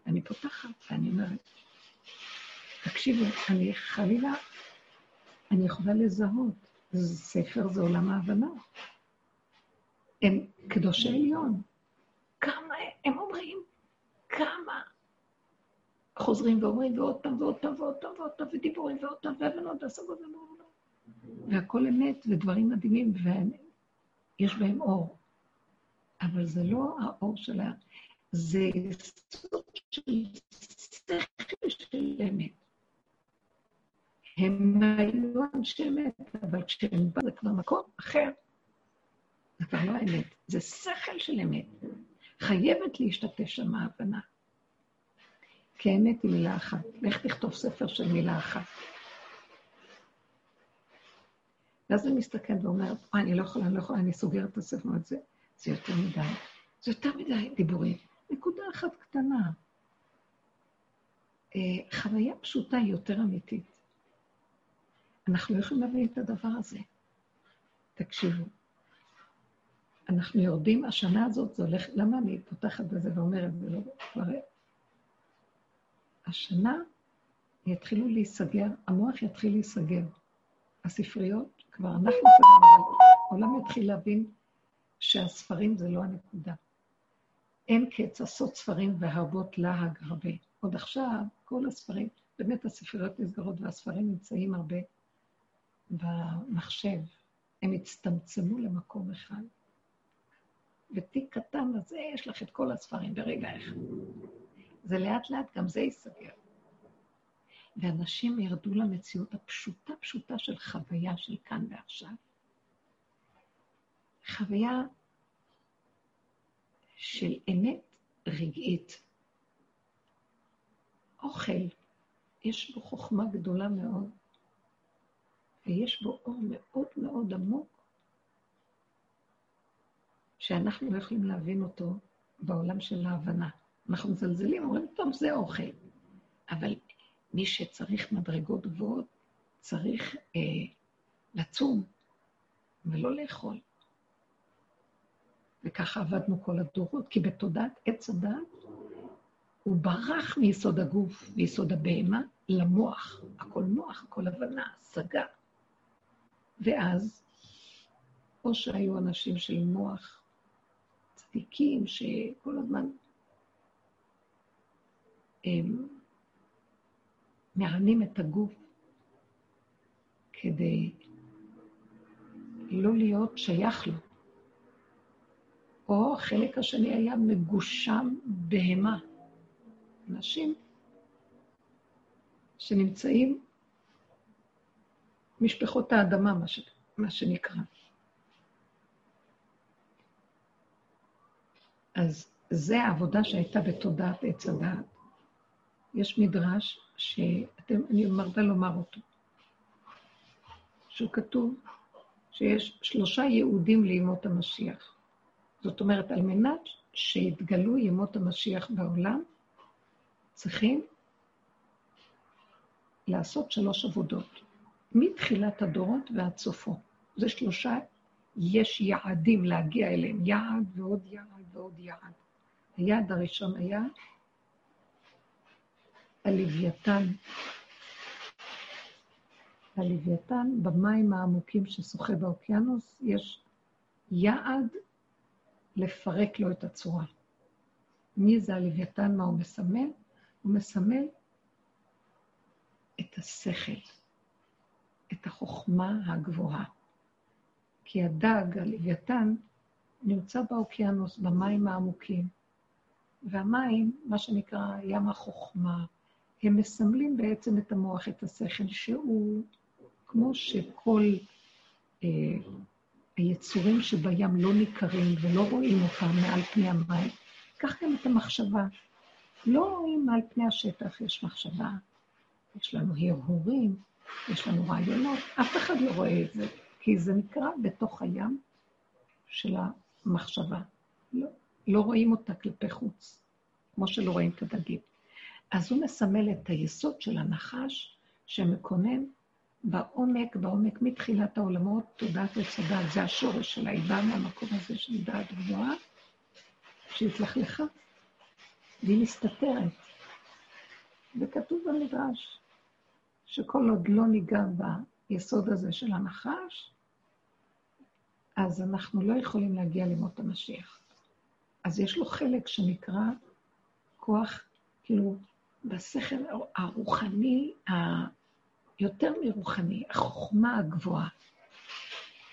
אני פותחת, ואני אומרת, תקשיבו, אני חלילה, אני יכולה לזהות. ספר זה עולם ההבנה. הם קדושי עליון. כמה, הם אומרים, כמה חוזרים ואומרים, ועוד פעם ועוד פעם ועוד פעם ועוד פעם, ודיבורים ועוד פעם, והבנות והשגות. והכל אמת ודברים מדהימים, ויש בהם אור. אבל זה לא האור של ה... זה סוג של שכל של אמת. הם היו אנשי אמת, אבל כשהם באו, זה כבר מקום אחר. זה כבר לא אמת, זה שכל של אמת. חייבת להשתתף שם ההבנה. כי האמת היא מילה אחת. לך תכתוב ספר של מילה אחת. ואז אני מסתכלת ואומרת, אה, אני לא יכולה, אני לא יכולה, אני סוגרת את הספר הזה. זה יותר מדי. זה יותר מדי דיבורים. נקודה אחת קטנה. אה, חוויה פשוטה היא יותר אמיתית. אנחנו לא יכולים להבין את הדבר הזה. תקשיבו. אנחנו יורדים, השנה הזאת זה הולך, למה אני פותחת בזה ואומרת, זה לא כבר השנה יתחילו להיסגר, המוח יתחיל להיסגר. הספריות, כבר אנחנו סגרנו, אבל העולם יתחיל להבין שהספרים זה לא הנקודה. אין קץ עשות ספרים והרבות להג הרבה. עוד עכשיו, כל הספרים, באמת הספריות נסגרות והספרים נמצאים הרבה במחשב. הם הצטמצמו למקום אחד. בתיק קטן הזה יש לך את כל הספרים ברגע אחד. זה לאט לאט גם זה ייסגר. ואנשים ירדו למציאות הפשוטה פשוטה של חוויה של כאן ועכשיו. חוויה של אמת רגעית. אוכל, יש בו חוכמה גדולה מאוד, ויש בו אור מאוד מאוד עמוק, שאנחנו לא יכולים להבין אותו בעולם של ההבנה. אנחנו מזלזלים, אומרים, טוב, זה אוכל. אבל מי שצריך מדרגות גבוהות, צריך אה, לצום ולא לאכול. וככה עבדנו כל הדורות, כי בתודעת עץ הדת הוא ברח מיסוד הגוף, מיסוד הבהמה, למוח. הכל מוח, הכל הבנה, השגה. ואז, או שהיו אנשים של מוח צדיקים, שכל הזמן מענים את הגוף כדי לא להיות שייך לו. או החלק השני היה מגושם בהמה. אנשים שנמצאים, משפחות האדמה, מה, ש... מה שנקרא. אז זה העבודה שהייתה בתודעת עץ הדעת. יש מדרש שאני מרבה לומר אותו. שהוא כתוב שיש שלושה יהודים לימות המשיח. זאת אומרת, על מנת שיתגלו ימות המשיח בעולם, צריכים לעשות שלוש עבודות, מתחילת הדורות ועד סופו. זה שלושה, יש יעדים להגיע אליהם, יעד ועוד יעד ועוד יעד. היעד הראשון היה הלוויתן. הלוויתן, במים העמוקים ששוחה באוקיינוס, יש יעד לפרק לו את הצורה. מי זה הלוויתן, מה הוא מסמל? הוא מסמל את השכל, את החוכמה הגבוהה. כי הדג, הלוויתן, נמצא באוקיינוס, במים העמוקים. והמים, מה שנקרא ים החוכמה, הם מסמלים בעצם את המוח, את השכל, שהוא, כמו שכל אה, היצורים שבים לא ניכרים ולא רואים אותם מעל פני המים, כך גם את המחשבה. לא רואים מעל פני השטח, יש מחשבה, יש לנו הרהורים, יש לנו רעיונות, אף אחד לא רואה את זה, כי זה נקרא בתוך הים של המחשבה. לא, לא רואים אותה כלפי חוץ, כמו שלא רואים את הדגים. אז הוא מסמל את היסוד של הנחש שמקונן בעומק, בעומק מתחילת העולמות, תודעת וצדק, זה השורש שלה, היא באה מהמקום הזה של דעת גבוהה, שהתלכלכה, והיא מסתתרת. וכתוב במדרש שכל עוד לא ניגע ביסוד הזה של הנחש, אז אנחנו לא יכולים להגיע למות המשיח. אז יש לו חלק שנקרא כוח, כאילו, בשכל הרוחני, היותר מרוחני, החוכמה הגבוהה.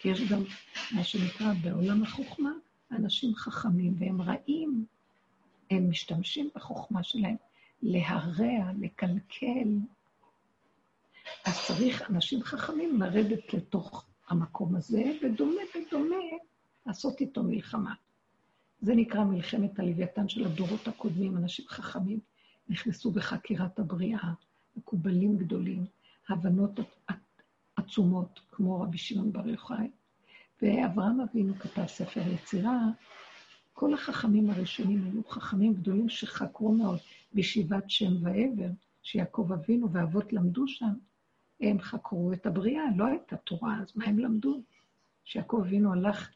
כי יש גם מה שנקרא בעולם החוכמה, אנשים חכמים, והם רעים, הם משתמשים בחוכמה שלהם להרע, לקלקל. אז צריך אנשים חכמים לרדת לתוך המקום הזה, ודומה ודומה לעשות איתו מלחמה. זה נקרא מלחמת הלוויתן של הדורות הקודמים, אנשים חכמים נכנסו בחקירת הבריאה, מקובלים גדולים, הבנות עצומות, כמו רבי שמעון בר יוחאי. ואברהם אבינו כתב ספר יצירה, כל החכמים הראשונים היו חכמים גדולים שחקרו מאוד בישיבת שם ועבר, שיעקב אבינו ואבות למדו שם. הם חקרו את הבריאה, לא הייתה תורה, אז מה הם למדו? שיעקב אבינו הלך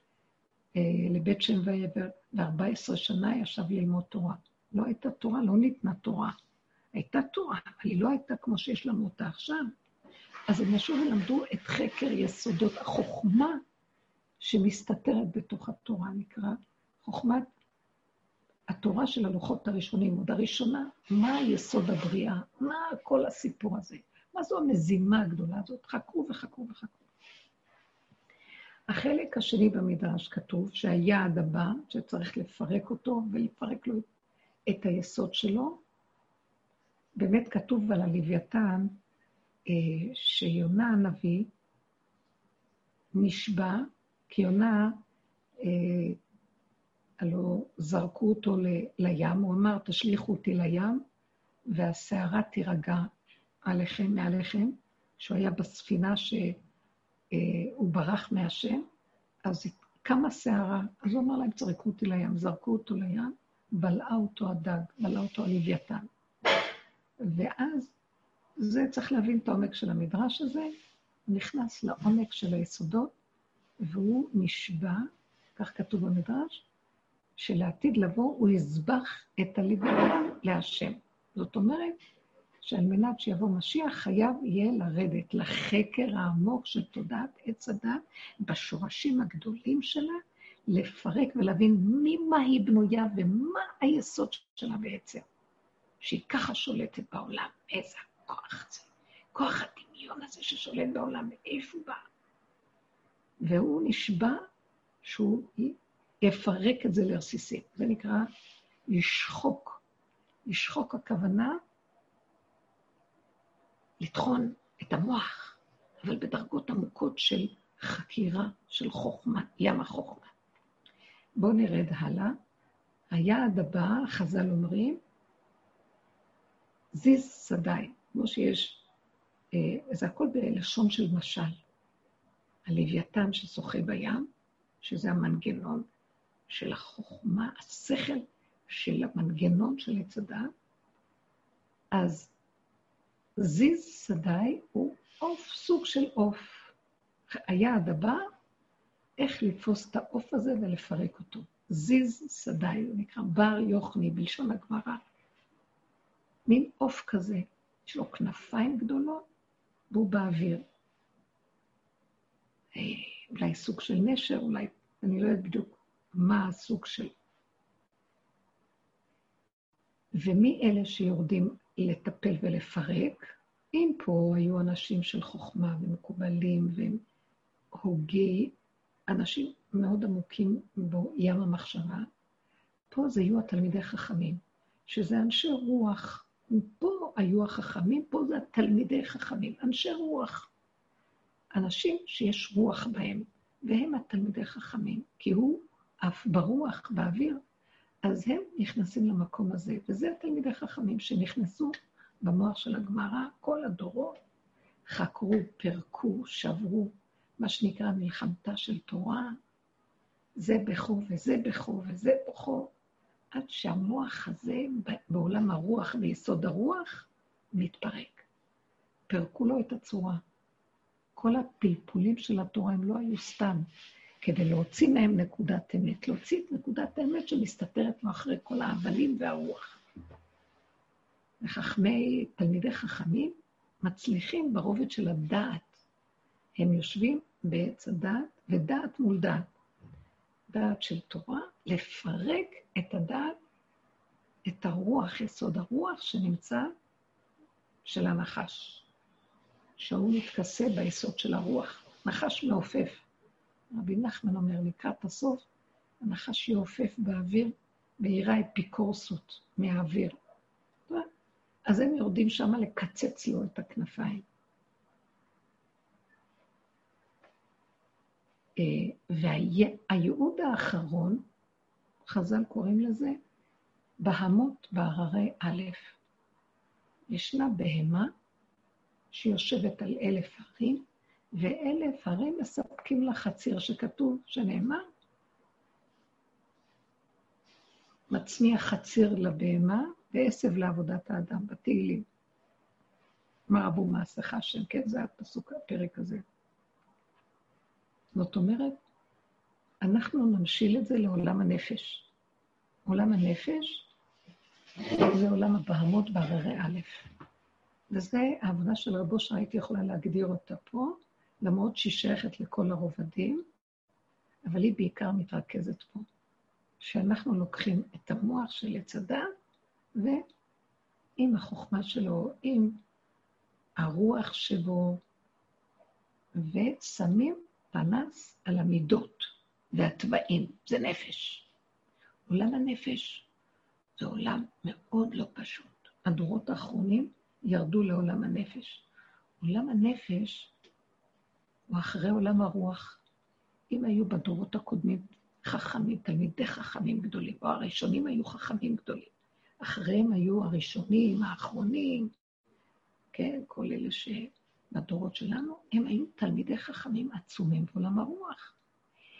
אה, לבית שם ועבר, ו-14 שנה ישב ללמוד תורה. לא הייתה תורה, לא ניתנה תורה. הייתה תורה, אבל היא לא הייתה כמו שיש לנו אותה עכשיו. אז הם ישבו ולמדו את חקר יסודות החוכמה שמסתתרת בתוך התורה, נקרא חוכמת התורה של הלוחות הראשונים, עוד הראשונה, מה יסוד הבריאה, מה כל הסיפור הזה, מה זו המזימה הגדולה הזאת, חקרו וחקרו וחקרו. החלק השני במדרש כתוב שהיעד הבא, שצריך לפרק אותו ולפרק לו את היסוד שלו, באמת כתוב על הלוויתן, אה, שיונה הנביא נשבע, כי יונה, אה, הלוא זרקו אותו לים, הוא אמר, תשליכו אותי לים, והסערה תירגע עליכם, מעליכם, שהוא היה בספינה שהוא אה, ברח מהשם, אז קמה סערה, אז הוא אמר להם, זרקו אותי לים, זרקו אותו לים, בלעה אותו הדג, בלעה אותו הלוויתן. ואז, זה צריך להבין את העומק של המדרש הזה, הוא נכנס לעומק של היסודות, והוא נשבע, כך כתוב במדרש, שלעתיד לבוא הוא יזבח את הלוויתן להשם. זאת אומרת, שעל מנת שיבוא משיח, חייב יהיה לרדת לחקר העמוק של תודעת עץ הדת, בשורשים הגדולים שלה, לפרק ולהבין ממה היא בנויה ומה היסוד שלה בעצם. שהיא ככה שולטת בעולם. איזה כוח זה. כוח הדמיון הזה ששולט בעולם, מאיפה הוא בא? והוא נשבע שהוא יפרק את זה לרסיסים. זה נקרא לשחוק. לשחוק הכוונה לטחון את המוח, אבל בדרגות עמוקות של חקירה, של חוכמה, ים החוכמה. בואו נרד הלאה. היעד הבא, חז"ל אומרים, זיז שדיים, כמו שיש, אה, זה הכל בלשון של משל. הלוויתן ששוחה בים, שזה המנגנון של החוכמה, השכל של המנגנון של עץ הדעת, אז זיז שדי הוא עוף, סוג של עוף. היעד הבא, איך לתפוס את העוף הזה ולפרק אותו. זיז שדי, הוא נקרא בר יוכני בלשון הגמרא. מין עוף כזה, יש לו כנפיים גדולות והוא באוויר. אה, אולי סוג של נשר, אולי, אני לא יודעת בדיוק מה הסוג של... ומי אלה שיורדים לטפל ולפרק? אם פה היו אנשים של חוכמה ומקובלים והם הוגי, אנשים מאוד עמוקים בים המחשבה, פה זה יהיו התלמידי חכמים, שזה אנשי רוח. פה היו החכמים, פה זה התלמידי חכמים, אנשי רוח. אנשים שיש רוח בהם, והם התלמידי חכמים, כי הוא אף ברוח, באוויר, אז הם נכנסים למקום הזה, וזה התלמידי חכמים שנכנסו במוח של הגמרא, כל הדורות חקרו, פירקו, שברו, מה שנקרא מלחמתה של תורה, זה בכו וזה בכו וזה בכו, עד שהמוח הזה, בעולם הרוח, ביסוד הרוח, מתפרק. פירקו לו את הצורה. כל הפלפולים של התורה הם לא היו סתם, כדי להוציא מהם נקודת אמת, להוציא את נקודת האמת שמסתתרת מאחורי כל ההבלים והרוח. וחכמי, תלמידי חכמים, מצליחים ברובד של הדעת. הם יושבים בעץ הדעת, ודעת מול דעת. דעת של תורה, לפרק את הדעת, את הרוח, יסוד הרוח שנמצא של הנחש. שהוא מתכסה ביסוד של הרוח. נחש מעופף. רבי נחמן אומר, לקראת הסוף, הנחש יעופף באוויר ויראה אפיקורסות מהאוויר. אז הם יורדים שם לקצץ לו את הכנפיים. והייעוד האחרון, חז"ל קוראים לזה, בהמות בהררי א'. ישנה בהמה שיושבת על אלף הרים, ואלף הרים מספקים לה חציר, שכתוב, שנאמר, מצמיח חציר לבהמה ועשב לעבודת האדם, בתהילים. אמר אבו מעשיך השם, כן, זה הפסוק, הפרק הזה. זאת אומרת, אנחנו נמשיל את זה לעולם הנפש. עולם הנפש זה עולם הבהמות בהררי א'. וזה העבודה של רבו שהייתי יכולה להגדיר אותה פה, למרות שהיא שייכת לכל הרובדים, אבל היא בעיקר מתרכזת פה. שאנחנו לוקחים את המוח של עץ הדת, ועם החוכמה שלו, עם הרוח שבו, ושמים פנס על המידות והתוואים, זה נפש. עולם הנפש זה עולם מאוד לא פשוט. הדורות האחרונים ירדו לעולם הנפש. עולם הנפש הוא אחרי עולם הרוח. אם היו בדורות הקודמים חכמים, תלמידי חכמים גדולים, או הראשונים היו חכמים גדולים, אחריהם היו הראשונים, האחרונים, כן, כל אלה שבדורות שלנו, הם היו תלמידי חכמים עצומים בעולם הרוח.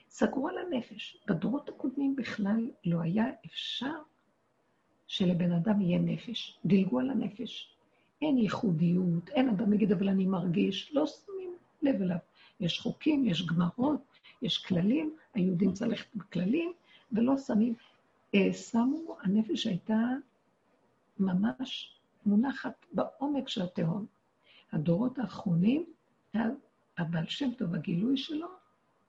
סגרו על הנפש. בדורות הקודמים בכלל לא היה אפשר שלבן אדם יהיה נפש. דילגו על הנפש. אין ייחודיות, אין אדם יגיד, אבל אני מרגיש, לא שמים לב אליו. יש חוקים, יש גמרות, יש כללים, היהודים צריך ללכת בכללים, ולא שמים. אה, שמו, הנפש הייתה ממש מונחת בעומק של התהום. הדורות האחרונים, הבעל שם טוב, הגילוי שלו,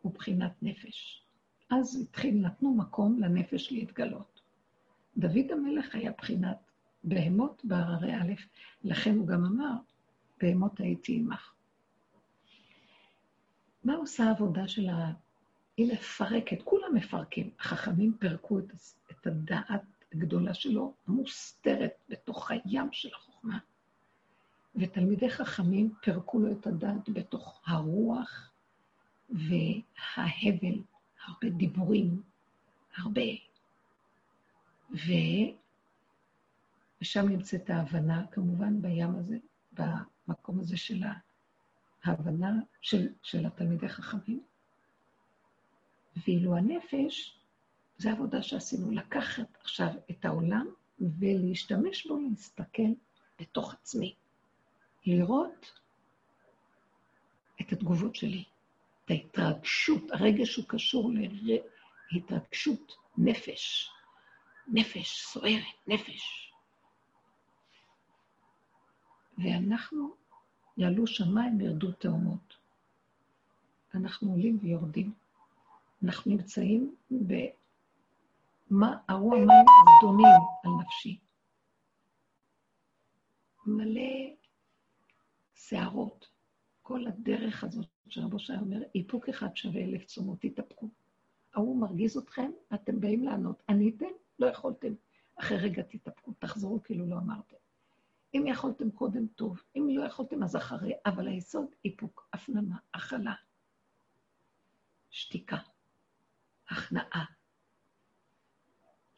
הוא בחינת נפש. אז התחיל, נתנו מקום לנפש להתגלות. דוד המלך היה בחינת בהמות בהררי א', לכן הוא גם אמר, בהמות הייתי עמך. מה עושה העבודה של ה... היא מפרקת, כולם מפרקים. החכמים פירקו את, את הדעת הגדולה שלו, המוסתרת בתוך הים של החוכמה. ותלמידי חכמים פירקו לו את הדעת בתוך הרוח וההבל, הרבה דיבורים, הרבה. ו... ושם נמצאת ההבנה, כמובן, בים הזה, במקום הזה של. ההבנה של, של התלמידי חכמים. ואילו הנפש, זו עבודה שעשינו, לקחת עכשיו את העולם ולהשתמש בו, להסתכל בתוך עצמי, לראות את התגובות שלי, את ההתרגשות, הרגש הוא קשור להתרגשות נפש, נפש סוערת, נפש. ואנחנו, יעלו שמיים וירדו תאומות. אנחנו עולים ויורדים. אנחנו נמצאים בארוע מים זדונים על נפשי. מלא שערות. כל הדרך הזאת שרבו שי אומר, איפוק אחד שווה אלף צומות, תתאפקו. ההוא מרגיז אתכם, אתם באים לענות. עניתם? לא יכולתם. אחרי רגע תתאפקו, תחזרו כאילו לא אמרתם. אם יכולתם קודם, טוב. אם לא יכולתם, אז אחרי. אבל היסוד, איפוק, הפנמה, הכלה, שתיקה, הכנעה.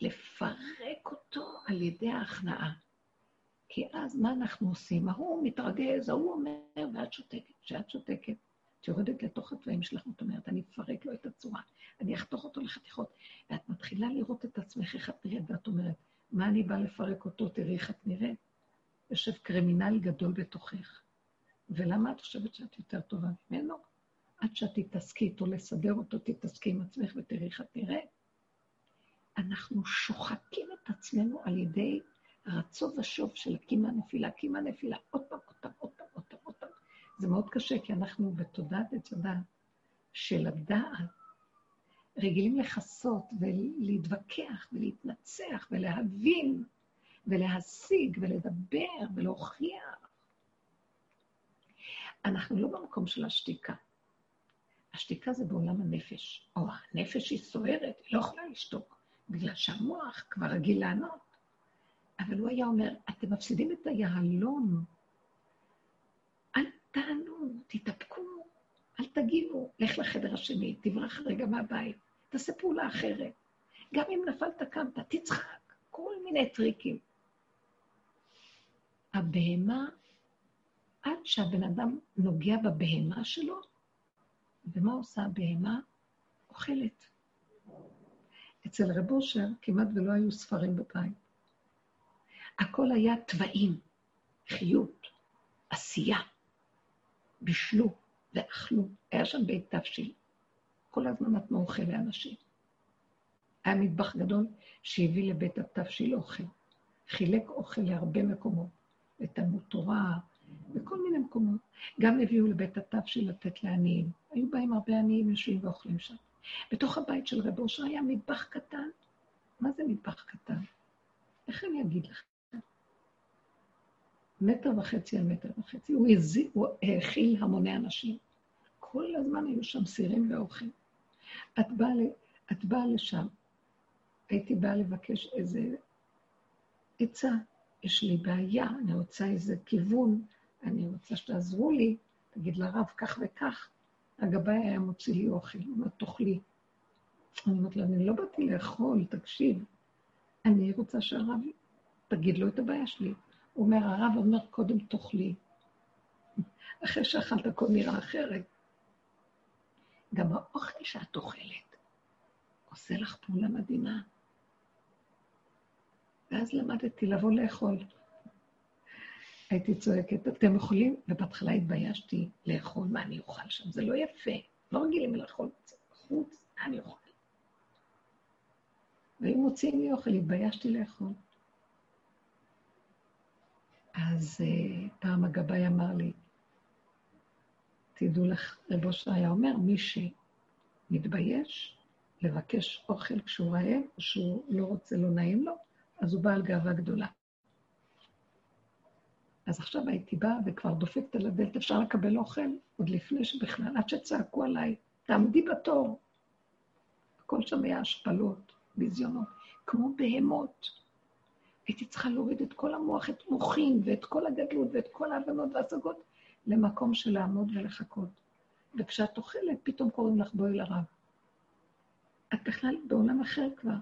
לפרק אותו על ידי ההכנעה. כי אז מה אנחנו עושים? ההוא מתרגז, ההוא אומר, ואת שותקת. כשאת שותקת, את יורדת לתוך התוואים שלך, את אומרת, אני אפרק לו את הצורה, אני אחתוך אותו לחתיכות. ואת מתחילה לראות את עצמך איך את נראית, ואת אומרת, מה אני באה לפרק אותו, תראי איך את נראית. יושב קרימינל גדול בתוכך. ולמה את חושבת שאת יותר טובה ממנו? עד שאת תתעסקי איתו, לסדר אותו, תתעסקי עם עצמך ותראי איך את נראית. אנחנו שוחקים את עצמנו על ידי רצו ושוב של קימה נפילה, קימה נפילה, עוד פעם, עוד פעם, עוד פעם, עוד פעם, עוד פעם. זה מאוד קשה, כי אנחנו בתודעת עץ של הדעת רגילים לכסות ולהתווכח ולהתנצח ולהבין ולהשיג ולדבר ולהוכיח. אנחנו לא במקום של השתיקה. השתיקה זה בעולם הנפש. או הנפש היא סוערת, היא לא יכולה לשתוק, בגלל שהמוח כבר רגיל לענות. אבל הוא היה אומר, אתם מפסידים את היהלום. אל תענו, תתאפקו, אל תגיבו, לך לחדר השני, תברח רגע מהבית, תעשה פעולה אחרת. גם אם נפלת, קמת, תצחק, כל מיני טריקים. הבהמה, עד שהבן אדם נוגע בבהמה שלו, ומה עושה הבהמה? אוכלת. אצל רב אושר כמעט ולא היו ספרים בבית. הכל היה תוואים, חיות, עשייה. בישלו ואכלו. היה שם בית תבשיל. כל הזמן נתנו אוכל לאנשים. היה מטבח גדול שהביא לבית התבשיל אוכל. חילק אוכל להרבה מקומות, לתלמוד תורה, בכל מיני מקומות. גם הביאו לבית התבשיל לתת לעניים. היו בהם הרבה עניים יושבים ואוכלים שם. בתוך הבית של רב אושר היה מטבח קטן. מה זה מטבח קטן? איך אני אגיד לך? מטר וחצי על מטר וחצי. הוא, הזי, הוא האכיל המוני אנשים. כל הזמן היו שם סירים ואורחים. את באה, באה לשם, הייתי באה לבקש איזה עצה, יש לי בעיה, אני רוצה איזה כיוון, אני רוצה שתעזרו לי, תגיד לרב כך וכך. הגבאי היה מוציא לי אוכל, הוא אומר, תאכלי. אני אומרת לו, אני לא באתי לאכול, תקשיב. אני רוצה שהרב תגיד לו את הבעיה שלי. אומר, הרב אומר, קודם תאכלי. אחרי שאכלת הכל נראה אחרת. גם האוכל שאת אוכלת עושה לך פעולה מדהימה. ואז למדתי לבוא לאכול. הייתי צועקת, אתם יכולים? ובהתחלה התביישתי לאכול מה אני אוכל שם, זה לא יפה. לא רגילים לאכול בחוץ, מה אני אוכל? ואם מוציאים לי אוכל, התביישתי לאכול. אז uh, פעם הגבאי אמר לי, תדעו לך, רב אושר היה אומר, מי שמתבייש לבקש אוכל כשהוא רעב, או שהוא לא רוצה, לא נעים לו, אז הוא בעל גאווה גדולה. אז עכשיו הייתי באה וכבר דופקת על הדלת, אפשר לקבל אוכל? עוד לפני שבכלל, עד שצעקו עליי, תעמדי בתור. הכל שם היה השפלות, ביזיונות, כמו בהמות. הייתי צריכה להוריד את כל המוח, את מוחים ואת כל הגדלות ואת כל ההבנות וההשגות למקום של לעמוד ולחכות. וכשאת אוכלת, פתאום קוראים לך בואי לרב. את בכלל בעולם אחר כבר.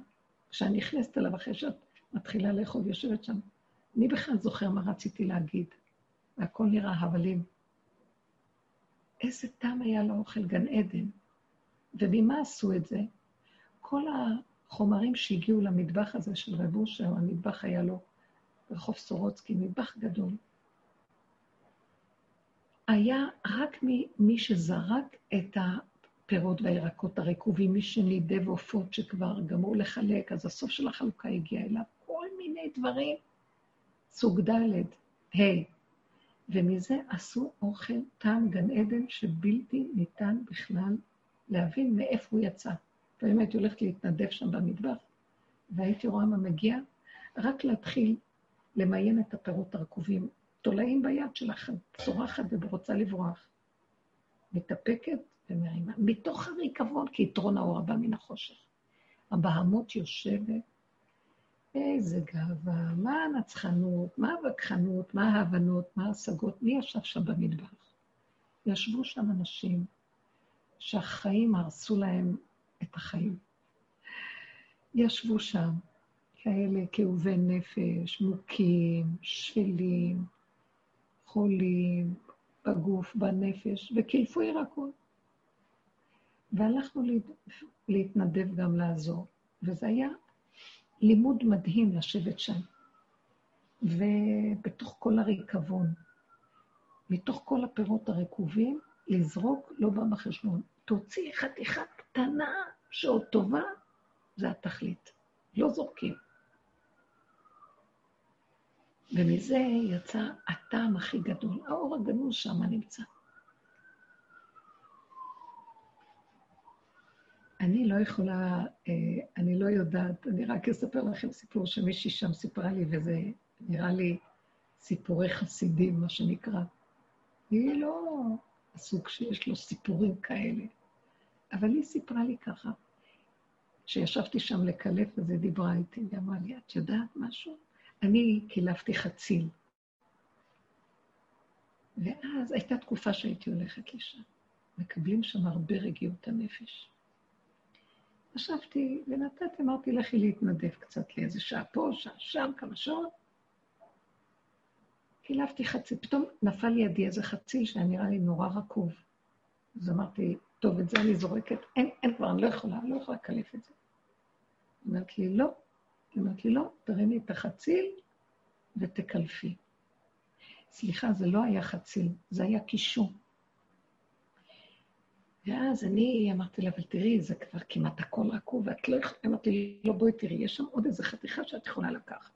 כשאני נכנסת אליו אחרי שאת מתחילה לאכול, יושבת שם, מי בכלל זוכר מה רציתי להגיד? והכל נראה הבלים. איזה טעם היה לאוכל גן עדן. וממה עשו את זה? כל החומרים שהגיעו למטבח הזה של רב אושר, המטבח היה לו רחוב סורוצקי, מטבח גדול. היה רק מי שזרק את הפירות והירקות הרקובים, מי שנידב עופות שכבר גמרו לחלק, אז הסוף של החלוקה הגיע אליו. כל מיני דברים, סוג ד', ה', ומזה עשו אוכל טעם גן עדן שבלתי ניתן בכלל להבין מאיפה הוא יצא. לפעמים הייתי הולכת להתנדב שם במטבח, והייתי רואה מה מגיע, רק להתחיל למיין את הפירות הרקובים, תולעים ביד שלכם, צורחת ורוצה לברוח. מתאפקת ומרימה. מתוך הריקבון, כי יתרון האור הבא מן החושך. הבהמות יושבת, איזה גאווה, מה הנצחנות, מה הווכחנות, מה ההבנות, מה ההשגות, מי ישב שם במטבח? ישבו שם אנשים שהחיים הרסו להם את החיים. ישבו שם כאלה כאובי נפש, מוכים, שפלים, חולים, בגוף, בנפש, וקילפו ירקות. והלכנו להתנדב גם לעזור, וזה היה לימוד מדהים לשבת שם. ובתוך כל הריקבון, מתוך כל הפירות הרקובים, לזרוק לא בא בחשבון. תוציא חתיכה קטנה שעוד טובה, זה התכלית. לא זורקים. ומזה יצא הטעם הכי גדול. האור הגנוז שם נמצא. אני לא יכולה, אה, אני לא יודעת, אני רק אספר לכם סיפור שמישהי שם סיפרה לי, וזה נראה לי סיפורי חסידים, מה שנקרא. היא לא הסוג שיש לו סיפורים כאלה, אבל היא סיפרה לי ככה. כשישבתי שם לקלף, אז היא דיברה איתי, היא אמרה לי, את יודעת משהו? אני קילפתי חציל. ואז הייתה תקופה שהייתי הולכת לשם. מקבלים שם הרבה רגיעות הנפש. ישבתי ונתתי, אמרתי, לכי להתנדב קצת לאיזה שעה פה, שעה שם, כמה שעות. קילפתי חציל, פתאום נפל לידי איזה חציל שהיה נראה לי נורא רקוב. אז אמרתי, טוב, את זה אני זורקת, אין, אין כבר, אני לא יכולה, אני לא יכולה לקלף את זה. היא אומרת לי, לא. היא אומרת לי, לא, תרימי את החציל ותקלפי. סליחה, זה לא היה חציל, זה היה קישור. ואז אני אמרתי לה, אבל תראי, זה כבר כמעט הכל רקוב, ואת לא יכולה, אמרתי לי, לא, בואי תראי, יש שם עוד איזה חתיכה שאת יכולה לקחת.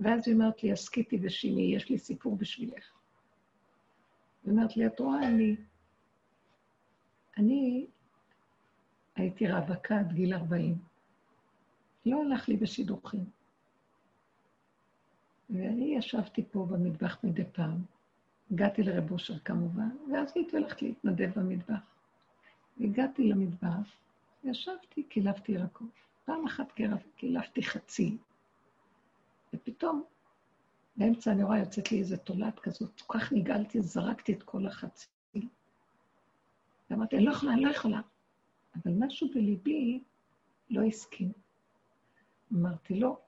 ואז היא אומרת לי, הסכיתי ושימי, יש לי סיפור בשבילך. היא אומרת לי, את רואה, אני... אני הייתי רווקה עד גיל 40. לא הלך לי בשידוכים. ואני ישבתי פה במטבח מדי פעם. הגעתי לרב אושר כמובן, ואז הייתי הולכת להתנדב במטבח. הגעתי למטבח, ישבתי, קילפתי ירקות. פעם אחת קילפתי חצי, ופתאום, באמצע אני רואה יוצאת לי איזה תולעת כזאת, כל כך נגעלתי, זרקתי את כל החצי. ואמרתי, אני לא יכולה, אני לא יכולה. אבל משהו בליבי לא הסכים. אמרתי, לא,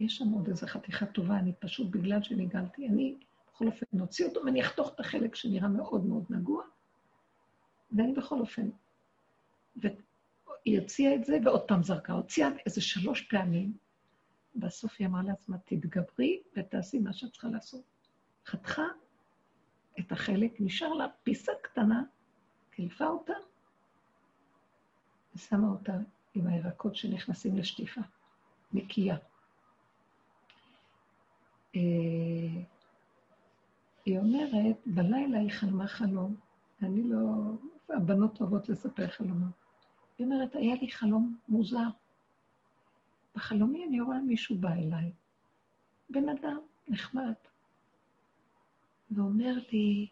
יש שם עוד איזו חתיכה טובה, אני פשוט, בגלל שנגעלתי, אני בכל אופן נוציא אותו ואני אחתוך את החלק שנראה מאוד מאוד נגוע, ואני בכל אופן והיא הוציאה את זה, ועוד פעם זרקה. הוציאה איזה שלוש פעמים. בסוף היא אמרה לעצמה, תתגברי ותעשי מה שאת צריכה לעשות. חתכה את החלק, נשאר לה פיסה קטנה, קלפה אותה, ושמה אותה עם הירקות שנכנסים לשטיפה, נקייה. אה, היא אומרת, בלילה היא חלמה חלום, אני לא... הבנות אוהבות לספר חלומות. היא אומרת, היה לי חלום מוזר. בחלומי אני רואה מישהו בא אליי, בן אדם נחמד, ואומר לי,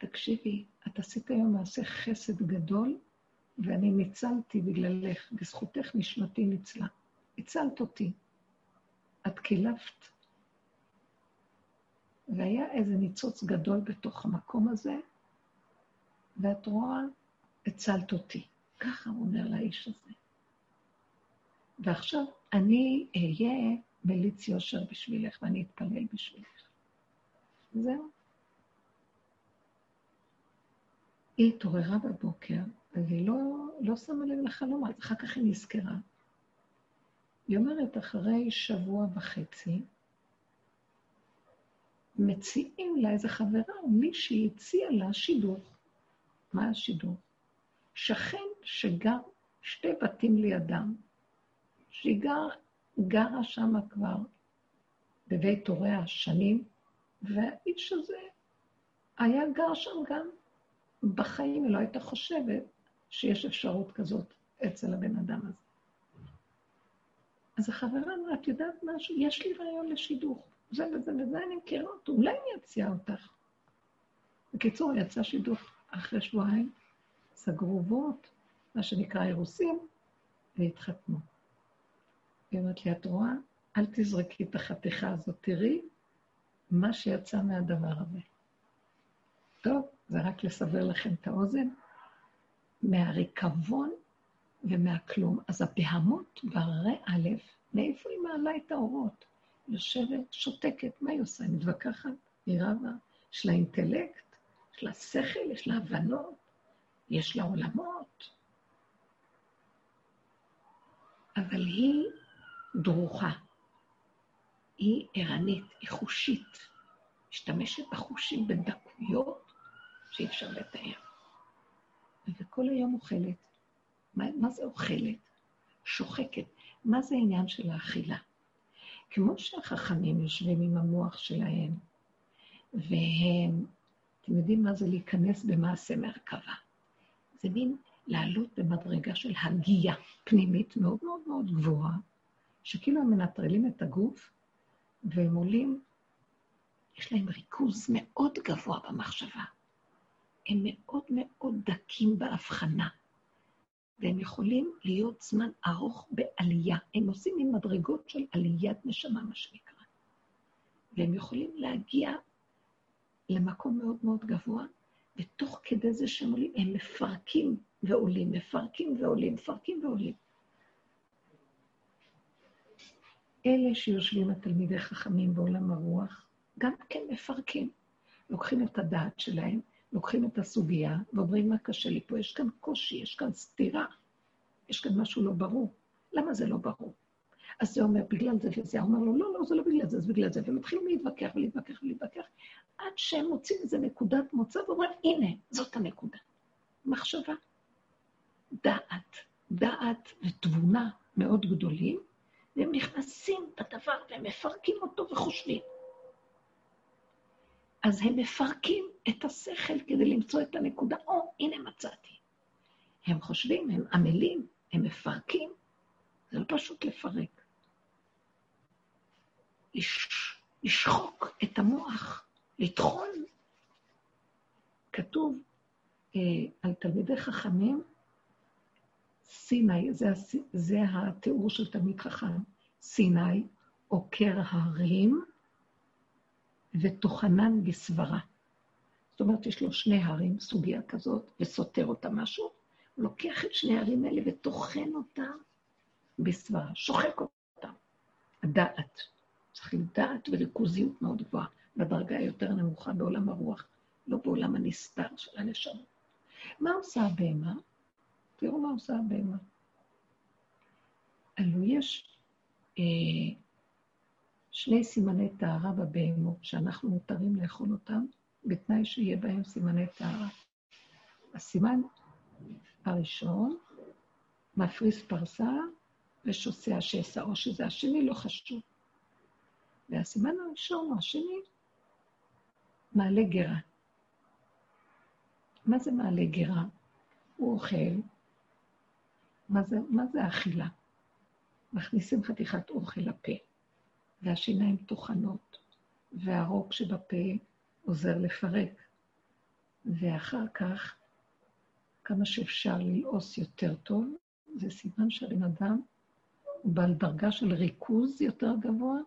תקשיבי, את עשית היום מעשה חסד גדול, ואני ניצלתי בגללך, בזכותך נשמתי ניצלה. הצלת אותי. את קילפת. והיה איזה ניצוץ גדול בתוך המקום הזה, ואת רואה, הצלת אותי. ככה הוא אומר לאיש הזה. ועכשיו אני אהיה מליץ יושר בשבילך ואני אתפלל בשבילך. זהו. היא התעוררה בבוקר, והיא לא, לא שמה לב לחלום, אז אחר כך היא נזכרה. היא אומרת, אחרי שבוע וחצי, מציעים לה איזה חברה או מישהי הציעה לה שידוך. מה השידוך? שכן שגר שתי בתים לידם, שהיא גר, גרה שם כבר בבית הוריה שנים, והאיש הזה היה גר שם גם. בחיים היא לא הייתה חושבת שיש אפשרות כזאת אצל הבן אדם הזה. אז החברה אמרה, את יודעת משהו? יש לי רעיון לשידוך. זה וזה וזה, אני מכירה אותו, אולי אני אציע אותך. בקיצור, יצא שידוך אחרי שבועיים, סגרו וורט, מה שנקרא אירוסים, והתחתנו. היא אומרת לי, את רואה? אל תזרקי את החתיכה הזאת, תראי מה שיצא מהדבר הזה. טוב, זה רק לסבר לכם את האוזן. מהריקבון ומהכלום. אז הבהמות בהררי א', מאיפה היא מעלה את האורות? יושבת, שותקת, מה היא עושה? היא מתווכחת, היא רבה, יש לה אינטלקט, יש לה שכל, יש לה הבנות, יש לה עולמות. אבל היא דרוכה, היא ערנית, היא חושית, משתמשת בחושים בדקויות שאי אפשר לתאר. וכל היום אוכלת. מה, מה זה אוכלת? שוחקת. מה זה העניין של האכילה? כמו שהחכמים יושבים עם המוח שלהם, והם, אתם יודעים מה זה להיכנס במעשה מרכבה? זה מין לעלות במדרגה של הגייה פנימית מאוד מאוד מאוד גבוהה, שכאילו הם מנטרלים את הגוף, והם עולים, יש להם ריכוז מאוד גבוה במחשבה. הם מאוד מאוד דקים בהבחנה. והם יכולים להיות זמן ארוך בעלייה. הם עושים עם מדרגות של עליית נשמה, מה שנקרא. והם יכולים להגיע למקום מאוד מאוד גבוה, ותוך כדי זה שהם עולים, הם מפרקים ועולים, מפרקים ועולים, מפרקים ועולים. אלה שיושבים התלמידי חכמים בעולם הרוח, גם כן מפרקים. לוקחים את הדעת שלהם לוקחים את הסוגיה ואומרים, מה קשה לי פה? יש כאן קושי, יש כאן סתירה, יש כאן משהו לא ברור. למה זה לא ברור? אז זה אומר, בגלל זה וזה. הוא אומר לו, לא, לא, זה לא בגלל זה, זה בגלל זה. ומתחילים להתווכח ולהתווכח ולהתווכח, עד שהם מוצאים איזה נקודת מוצא ואומרים, הנה, זאת הנקודה. מחשבה. דעת, דעת ותבונה מאוד גדולים, והם נכנסים בדבר והם מפרקים אותו וחושבים. אז הם מפרקים את השכל כדי למצוא את הנקודה, או, oh, הנה מצאתי. הם חושבים, הם עמלים, הם מפרקים, זה לא פשוט לפרק. לש... לשחוק את המוח, לטחון. כתוב אה, על תלמידי חכמים, סיני, זה, זה התיאור של תלמיד חכם, סיני, עוקר הרים, וטוחנן בסברה. זאת אומרת, יש לו שני הרים, סוגיה כזאת, וסותר אותה משהו, הוא לוקח את שני ההרים האלה וטוחן אותם בסברה, שוחק אותם. הדעת. צריך לדעת וריכוזיות מאוד גבוהה, בדרגה היותר נמוכה בעולם הרוח, לא בעולם הנסתר של הנשמה. מה עושה הבהמה? תראו מה עושה הבהמה. הלוא יש אה, שני סימני טהרה בבהמות, שאנחנו מותרים לאכול אותם, בתנאי שיהיה בהם סימני טהרה. הסימן הראשון, מפריס פרסה ושוסע שסע, או שזה השני, לא חשוב. והסימן הראשון או השני, מעלה גרה. מה זה מעלה גרה? הוא אוכל. מה זה, מה זה אכילה? מכניסים חתיכת אוכל לפה. והשיניים טוחנות, והרוק שבפה עוזר לפרק. ואחר כך, כמה שאפשר ללעוס יותר טוב, זה סימן שהבן אדם הוא בעל דרגה של ריכוז יותר גבוה,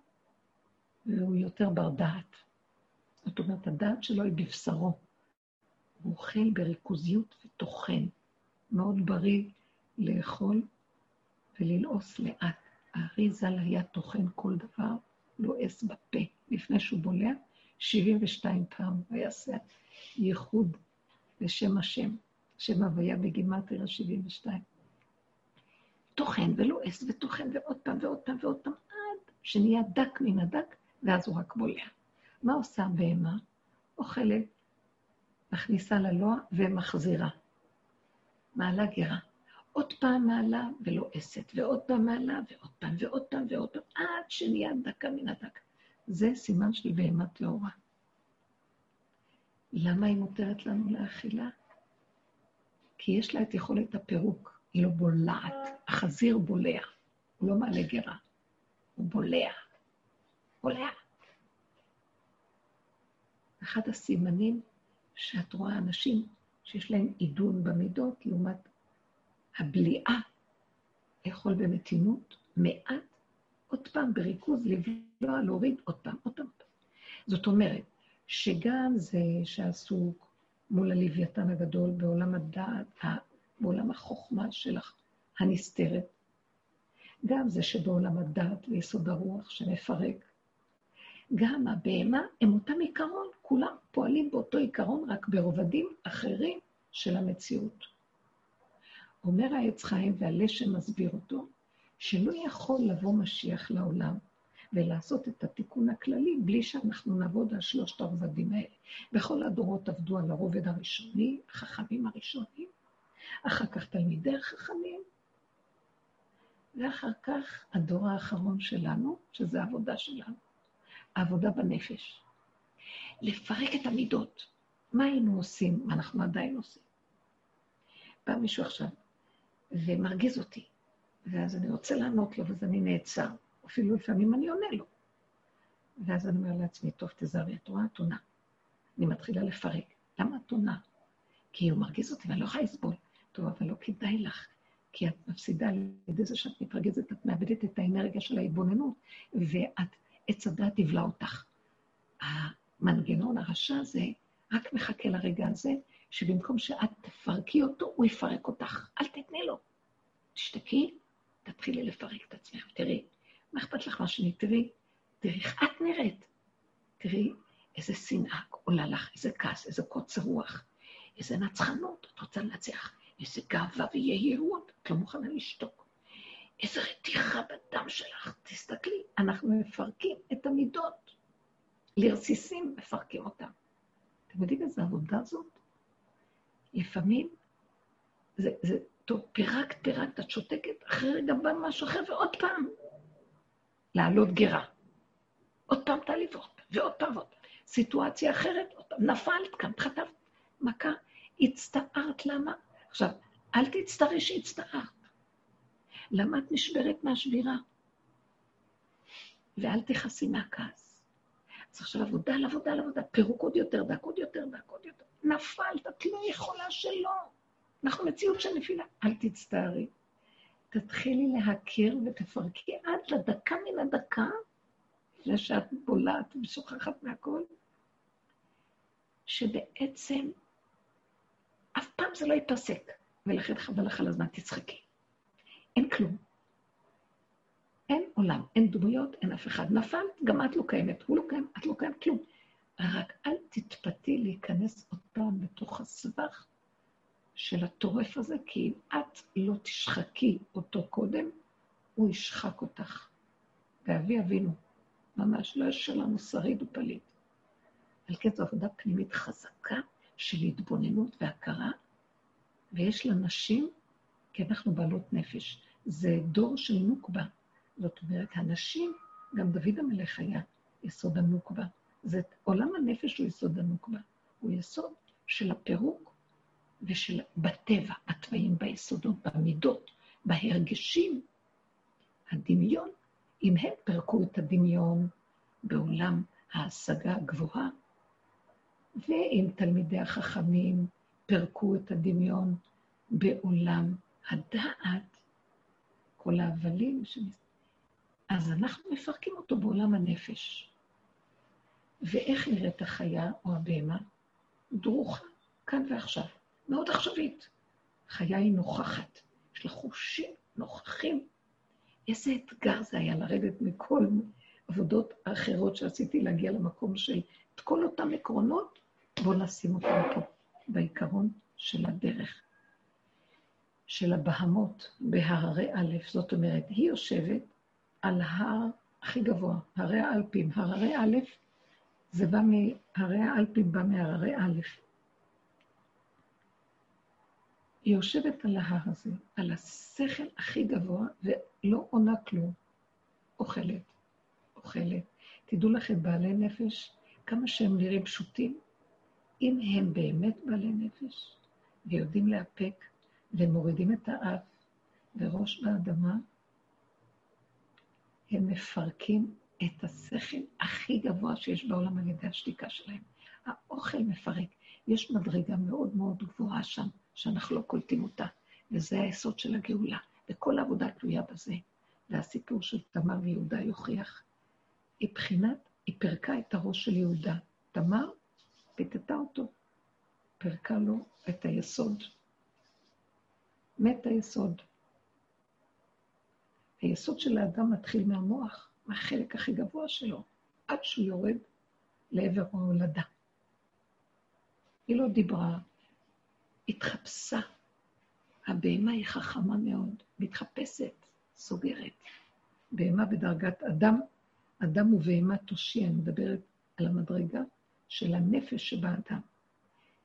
והוא יותר בר דעת. זאת אומרת, הדעת שלו היא בבשרו. הוא אוכל בריכוזיות וטוחן. מאוד בריא לאכול וללעוס לאט. הארי ז"ל היה טוחן כל דבר, לועס בפה. לפני שהוא בולע, 72 פעם הוא יעשה ייחוד לשם השם, שם הוויה בגימטריה 72. טוחן ולועס וטוחן ועוד פעם ועוד פעם ועוד פעם, עד שנהיה דק מן הדק, ואז הוא רק בולע. מה עושה הבהמה? אוכלת, מכניסה ללוע ומחזירה. מעלה גרה. עוד פעם מעלה ולועסת, ועוד פעם מעלה, ועוד פעם, ועוד פעם, ועוד פעם, עד שנהיה דקה מן הדק. זה סימן של בהמה טהורה. למה היא מותרת לנו לאכילה? כי יש לה את יכולת הפירוק, היא לא בולעת. החזיר בולע, הוא לא מעלה גרה, הוא בולע. בולע. אחד הסימנים שאת רואה אנשים שיש להם עידון במידות, לעומת הבליעה, לאכול במתינות, מעט, עוד פעם בריכוז, לבלוע, להוריד, עוד פעם, עוד פעם. זאת אומרת, שגם זה שעסוק מול הלוויתן הגדול בעולם הדעת, בעולם החוכמה שלך, הנסתרת, גם זה שבעולם הדעת ויסוד הרוח שמפרק, גם הבהמה הם אותם עיקרון, כולם פועלים באותו עיקרון, רק ברובדים אחרים של המציאות. אומר העץ חיים והלשם מסביר אותו, שלא יכול לבוא משיח לעולם ולעשות את התיקון הכללי בלי שאנחנו נעבוד על שלושת הרובדים האלה. בכל הדורות עבדו על הרובד הראשוני, החכמים הראשונים, אחר כך תלמידי החכמים, ואחר כך הדור האחרון שלנו, שזה העבודה שלנו, העבודה בנפש. לפרק את המידות. מה היינו עושים? מה אנחנו עדיין עושים? בא מישהו עכשיו ומרגיז אותי, ואז אני רוצה לענות לו, ואז אני נעצר. אפילו לפעמים אני עונה לו. ואז אני אומר לעצמי, טוב, תזהרי, את רואה? את עונה. אני מתחילה לפרק. למה את עונה? כי הוא מרגיז אותי ואני לא יכולה לסבול. טוב, אבל לא כדאי לך, כי את מפסידה על ידי זה שאת מתרגזת, את מאבדת את האנרגיה של ההתבוננות, ואת, עץ הדת יבלע אותך. המנגנון הרשע הזה רק מחכה לרגע הזה, שבמקום שאת תפרקי אותו, הוא יפרק אותך. אל תתני לו. תשתקי, תתחילי לפרק את עצמך. תראי, מה אכפת לך מה שאני? תראי, תראי איך את נראית. תראי איזה שנאה עולה לך, איזה כעס, איזה קוצר רוח, איזה נצחנות, את רוצה לנצח, איזה גאווה ויהירות, את לא מוכנה לשתוק. איזה רתיחה בדם שלך, תסתכלי, אנחנו מפרקים את המידות. לרסיסים מפרקים אותם. אתם יודעים איזה עבודה זאת? לפעמים זה, זה טוב, פירקת, פירקת, את שותקת, אחרי רגע בא משהו אחר, ועוד פעם, לעלות גרה. עוד פעם תעלי ועוד פעם, ועוד פעם ועוד פעם. סיטואציה אחרת, עוד פעם, נפלת כאן, חטפת מכה, הצטערת, למה? עכשיו, אל תצטערי שהצטערת. למה את נשברת מהשבירה? ואל תכעסי מהכעס. אז עכשיו עבודה על עבודה על עבודה, פירוק עוד יותר דק, עוד יותר דק, עוד יותר. נפלת, את לא יכולה שלא. אנחנו מציאות של נפילה. אל תצטערי. תתחילי להכיר ותפרקי עד לדקה מן הדקה, לפני שאת בולעת ושוכחת מהכל, שבעצם אף פעם זה לא ייפסק, ולכן חבל לך על הזמן, תצחקי. אין כלום. אין עולם, אין דמויות, אין אף אחד. נפלת, גם את לא קיימת, הוא לא קיים, את לא קיימת, כלום. רק אל תתפתי להיכנס עוד פעם בתוך הסבך של הטורף הזה, כי אם את לא תשחקי אותו קודם, הוא ישחק אותך. ואבי אבינו, ממש לא יש שלנו שריד ופליט. על כן זו עבודה פנימית חזקה של התבוננות והכרה, ויש לנשים, כי אנחנו בעלות נפש. זה דור של נוקבה. זאת אומרת, הנשים, גם דוד המלך היה יסוד הנוקבה. זה, עולם הנפש הוא יסוד הנוקבה. הוא יסוד של הפירוק ושל בטבע, בתוואים, ביסודות, במידות, בהרגשים. הדמיון, אם הם פירקו את הדמיון בעולם ההשגה הגבוהה, ואם תלמידי החכמים פירקו את הדמיון בעולם הדעת, כל ההבלים, אז אנחנו מפרקים אותו בעולם הנפש. ואיך נראית החיה או הבהמה? דרוכה, כאן ועכשיו. מאוד עכשווית. חיה היא נוכחת, יש לה חושים נוכחים. איזה אתגר זה היה לרדת מכל עבודות האחרות שעשיתי להגיע למקום של את כל אותם עקרונות, בואו נשים אותם פה, בעיקרון של הדרך, של הבהמות בהררי א', זאת אומרת, היא יושבת על ההר הכי גבוה, הרי האלפים. הררי א', זה בא מהרי האלפים, בא מהררי א'. היא יושבת על ההר הזה, על השכל הכי גבוה, ולא עונה כלום. אוכלת, אוכלת. תדעו לכם, בעלי נפש, כמה שהם נראים פשוטים, אם הם באמת בעלי נפש, ויודעים לאפק, ומורידים את האף וראש באדמה, הם מפרקים את השכל הכי גבוה שיש בעולם על ידי השתיקה שלהם. האוכל מפרק. יש מדרגה מאוד מאוד גבוהה שם, שאנחנו לא קולטים אותה, וזה היסוד של הגאולה, וכל העבודה תלויה בזה. והסיפור של תמר ויהודה יוכיח. היא בחינת, היא פירקה את הראש של יהודה. תמר פיתתה אותו, פירקה לו את היסוד. מת היסוד. היסוד של האדם מתחיל מהמוח, מהחלק הכי גבוה שלו, עד שהוא יורד לעבר ההולדה. היא לא דיברה, התחפשה. הבהמה היא חכמה מאוד, מתחפשת, סוגרת. בהמה בדרגת אדם, אדם ובהמה תושיע, אני מדברת על המדרגה של הנפש שבאדם.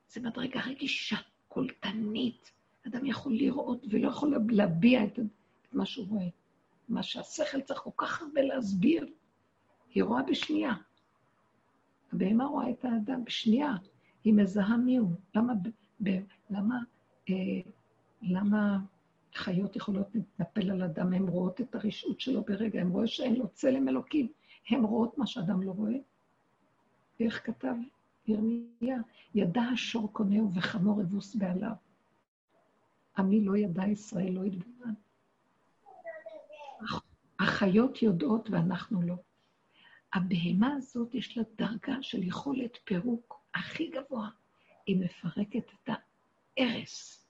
זו מדרגה רגישה, קולטנית. אדם יכול לראות ולא יכול להביע את, מה שהוא רואה. מה שהשכל צריך כל כך הרבה להסביר, היא רואה בשנייה. הבהמה רואה את האדם בשנייה, היא מזהה מי הוא. למה, למה, אה, למה חיות יכולות להתנפל על אדם, הן רואות את הרשעות שלו ברגע, הן רואות שאין לו צלם אלוקים, הן רואות מה שאדם לא רואה. איך כתב ירמיה? ידע השור קונהו וחמור אבוס בעליו. עמי לא ידע, ישראל לא יתבונן. החיות יודעות ואנחנו לא. הבהמה הזאת יש לה דרגה של יכולת פירוק הכי גבוה. היא מפרקת את ההרס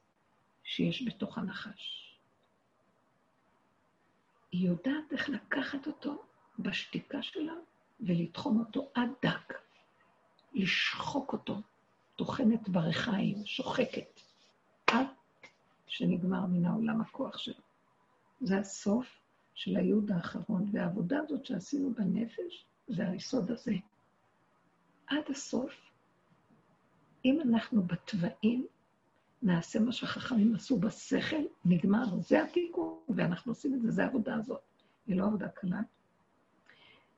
שיש בתוך הנחש. היא יודעת איך לקחת אותו בשתיקה שלה ולתחום אותו עד דק, לשחוק אותו, טוחנת ברחיים, שוחקת, עד שנגמר מן העולם הכוח שלו. זה הסוף של הייעוד האחרון, והעבודה הזאת שעשינו בנפש, זה היסוד הזה. עד הסוף, אם אנחנו בתוואים, נעשה מה שהחכמים עשו בשכל, נגמר, זה התיקון, ואנחנו עושים את זה, זה העבודה הזאת. היא לא עבודה קלה.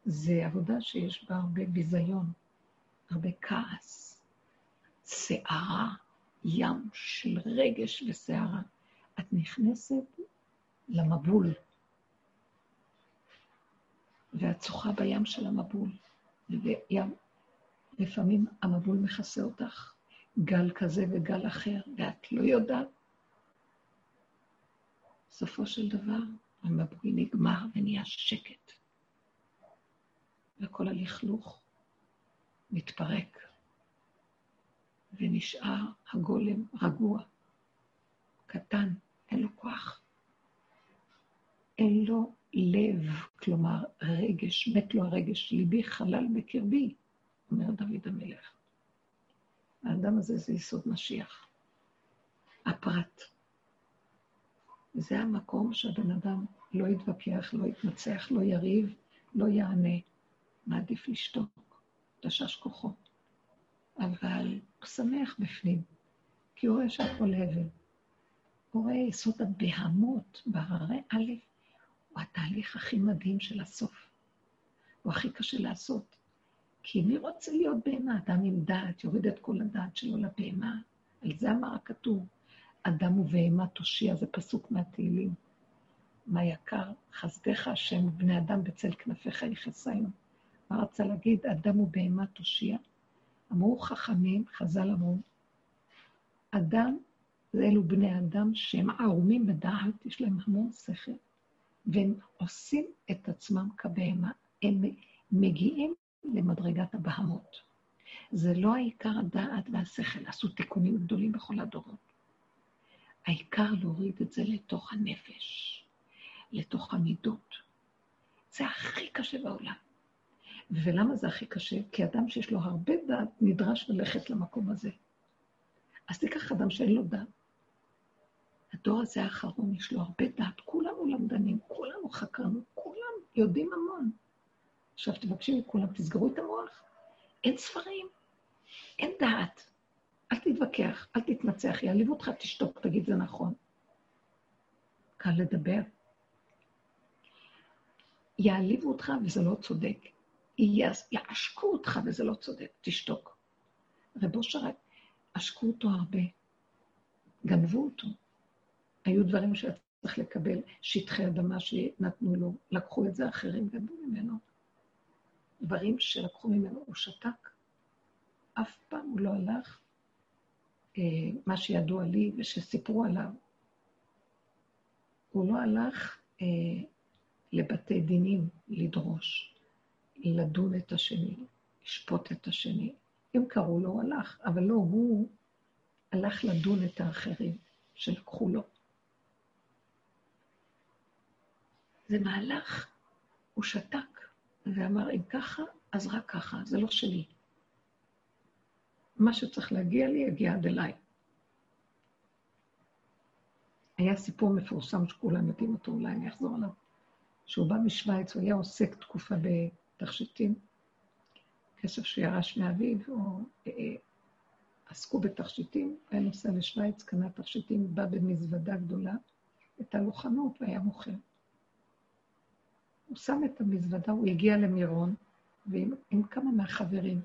זה עבודה שיש בה הרבה ביזיון, הרבה כעס, סערה, ים של רגש וסערה. את נכנסת למבול, ואת שוחה בים של המבול, וים, לפעמים המבול מכסה אותך, גל כזה וגל אחר, ואת לא יודעת. בסופו של דבר, המבול נגמר ונהיה שקט, וכל הלכלוך מתפרק, ונשאר הגולם רגוע, קטן, אין לו כוח. אין לו לב, כלומר רגש, מת לו הרגש, ליבי חלל בקרבי, אומר דוד המלך. האדם הזה זה יסוד משיח. הפרט. זה המקום שהבן אדם לא יתווכח, לא יתנצח, לא יריב, לא יענה, מעדיף לשתוק, תשש כוחו. אבל הוא שמח בפנים, כי הוא רואה שהכל הבל. הוא רואה יסוד הבהמות בהררי א', הוא התהליך הכי מדהים של הסוף. הוא הכי קשה לעשות. כי מי רוצה להיות בהמה? אדם עם דעת, יוריד את כל הדעת שלו לבהמה. על זה אמר הכתוב, אדם ובהמה תושיע, זה פסוק מהתהילים. מה יקר, חסדיך השם ובני אדם בצל כנפיך יחסנו. מה רצה להגיד? אדם ובהמה תושיע. אמרו חכמים, חז"ל אמרו, אדם, ואלו בני אדם שהם ערומים בדעת, יש להם המון שכל, והם עושים את עצמם כבהמה. הם מגיעים למדרגת הבהמות. זה לא העיקר הדעת והשכל, עשו תיקונים גדולים בכל הדורות. העיקר להוריד את זה לתוך הנפש, לתוך המידות. זה הכי קשה בעולם. ולמה זה הכי קשה? כי אדם שיש לו הרבה דעת נדרש ללכת למקום הזה. אז תיקח אדם שאין לו דעת. הדור הזה האחרון, יש לו הרבה דעת, כולנו למדנים, כולנו חקרנו, כולם יודעים המון. עכשיו תבקשי מכולם, תסגרו את המוח. אין ספרים, אין דעת. אל תתווכח, אל תתנצח, יעליבו אותך, תשתוק, תגיד זה נכון. קל לדבר. יעליבו אותך וזה לא צודק. יעשקו אותך וזה לא צודק, תשתוק. רב אושר, עשקו אותו הרבה, גנבו אותו. היו דברים שהיה צריך לקבל, שטחי אדמה שנתנו לו, לקחו את זה אחרים, גנבו ממנו. דברים שלקחו ממנו, הוא שתק. אף פעם הוא לא הלך, אה, מה שידוע לי ושסיפרו עליו. הוא לא הלך אה, לבתי דינים לדרוש, לדון את השני, לשפוט את השני. אם קראו לו, הוא הלך, אבל לא, הוא הלך לדון את האחרים שלקחו לו. זה מהלך, הוא שתק ואמר, אם ככה, אז רק ככה, זה לא שלי. מה שצריך להגיע לי, יגיע עד אליי. היה סיפור מפורסם שכולם יודעים אותו, אולי אני אחזור עליו. שהוא בא משוויץ, הוא היה עוסק תקופה בתכשיטים, כסף שירש מאביו, או אה, עסקו בתכשיטים, היה נוסע לשוויץ, קנה תכשיטים, בא במזוודה גדולה, הייתה לו חנות והיה מוכר. הוא שם את המזוודה, הוא הגיע למירון, ועם עם כמה מהחברים.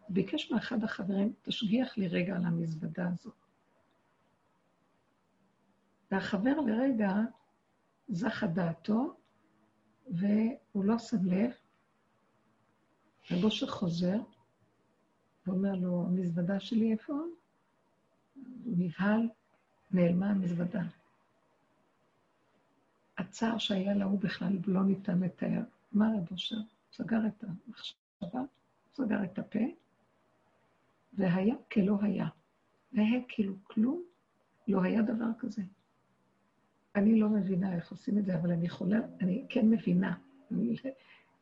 הוא ביקש מאחד החברים, תשגיח לי רגע על המזוודה הזאת. והחבר לרגע זכה דעתו, והוא לא שם לב, ובושר חוזר, ואומר לו, המזוודה שלי איפה? הוא נבהל, נעלמה המזוודה. הצער שהיה לה הוא בכלל לא ניתן לתאר. מה רב אושר? סגר את המחשבה, סגר את הפה, והיה כלא היה. והיה כאילו כלום, לא היה דבר כזה. אני לא מבינה איך עושים את זה, אבל אני יכולה, אני כן מבינה. אני,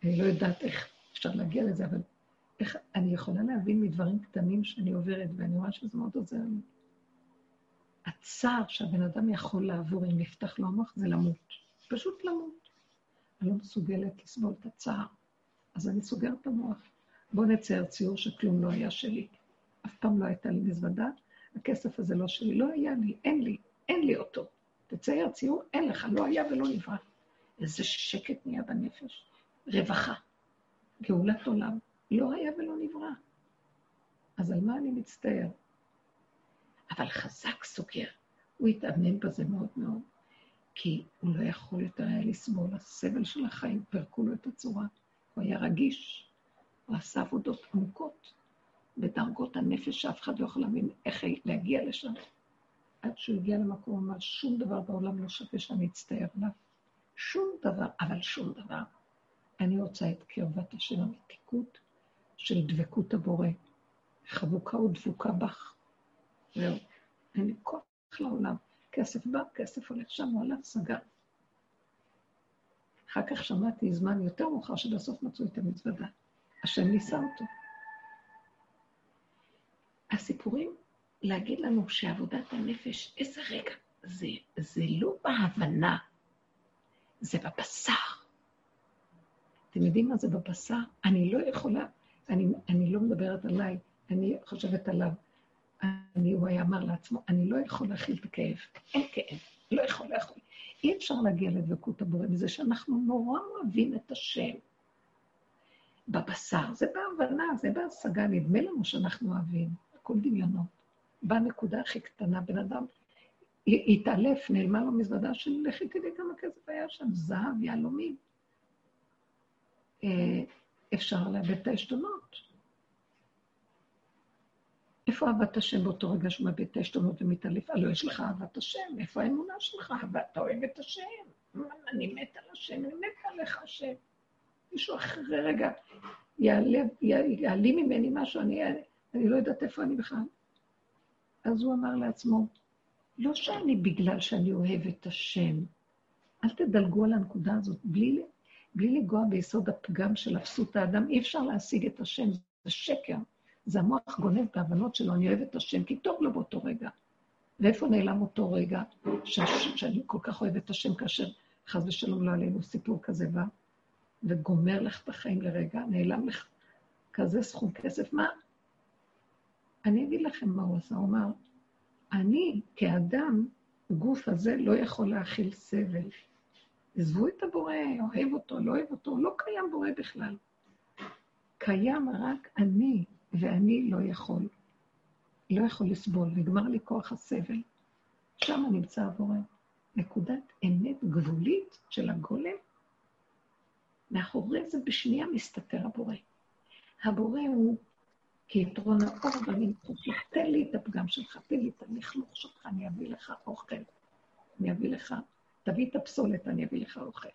אני לא יודעת איך אפשר להגיע לזה, אבל איך, אני יכולה להבין מדברים קטנים שאני עוברת, ואני רואה שזה מאוד עוזר לי. הצער שהבן אדם יכול לעבור אם נפתח לו המוח זה למות. פשוט למות. אני לא מסוגלת לסבול את הצער. אז אני סוגרת את המוח. בואו נצייר ציור שכלום לא היה שלי. אף פעם לא הייתה לי מזוודה, הכסף הזה לא שלי. לא היה לי, אין לי, אין לי אותו. תצייר ציור, אין לך, לא היה ולא נברא. איזה שקט נהיה בנפש. רווחה. גאולת עולם. לא היה ולא נברא. אז על מה אני מצטער? אבל חזק סוגר. הוא התאמן בזה מאוד מאוד. כי הוא לא יכול יותר היה לסבול, הסבל של החיים, פרקו לו את הצורה. הוא היה רגיש, הוא עשה עבודות עמוקות בדרגות הנפש שאף אחד לא יכול להבין איך להגיע לשם. עד שהוא הגיע למקום, הוא אמר, שום דבר בעולם לא שווה שאני אצטער עליו. שום דבר, אבל שום דבר. אני רוצה את קרבת השם המתיקות של דבקות הבורא. חבוקה ודבוקה בך. זהו. אין לי כוח לעולם. כסף בא, כסף הולך שם, הוא הלך, סגר. אחר כך שמעתי זמן יותר מאוחר שבסוף מצאו את המזוודה. השם ניסה אותו. הסיפורים, להגיד לנו שעבודת הנפש, איזה רגע, זה, זה לא בהבנה, זה בבשר. אתם יודעים מה זה בבשר? אני לא יכולה, אני, אני לא מדברת עליי, אני חושבת עליו. אני, הוא היה אמר לעצמו, אני לא יכול להכיל את הכאב. אין כאב, לא יכול לאכול. אי אפשר להגיע לדבקות הבורא בזה שאנחנו נורא אוהבים את השם. בבשר, זה בהבנה, זה בהשגה, נדמה לנו שאנחנו אוהבים, הכל דמיונות. בנקודה הכי קטנה, בן אדם התעלף, נעלמה לו מזוודה של לכי תדעי כמה כסף היה שם, זהב, יהלומים. אה, אפשר לאבד את העשתונות. איפה אהבת השם באותו רגע שהוא מאבד את העשתונות ומתעלף? הלוא יש לך אהבת השם, איפה האמונה שלך? ואתה אוהב את השם. אני מת על השם, אני מת עליך השם. מישהו אחרי רגע יעלים ממני משהו, אני, אני לא יודעת איפה אני בכלל. אז הוא אמר לעצמו, לא שאני בגלל שאני אוהב את השם, אל תדלגו על הנקודה הזאת, בלי, בלי לגוע ביסוד הפגם של אפסות האדם, אי אפשר להשיג את השם, זה שקר. זה המוח גונב בהבנות שלו, אני אוהבת את השם, כי טוב לו באותו רגע. ואיפה נעלם אותו רגע שהש... שאני כל כך אוהבת את השם, כאשר חס ושלום לא עלינו סיפור כזה בא, וגומר לך את החיים לרגע, נעלם לך כזה סכום כסף, מה? אני אגיד לכם מה הוא עשה, הוא אמר, אני כאדם, הגוף הזה לא יכול להכיל סבל. עזבו את הבורא, אוהב אותו, לא אוהב אותו, לא קיים בורא בכלל. קיים רק אני, ואני לא יכול. לא יכול לסבול, נגמר לי כוח הסבל. שם נמצא הבורא. נקודת אמת גבולית של הגולם. מאחורי זה בשנייה מסתתר הבורא. הבורא הוא כיתרון האור מתוך לך, תן לי את הפגם שלך, תן לי את הלכלוך שלך, אני אביא לך אוכל. אני אביא לך, תביא את הפסולת, אני אביא לך אוכל.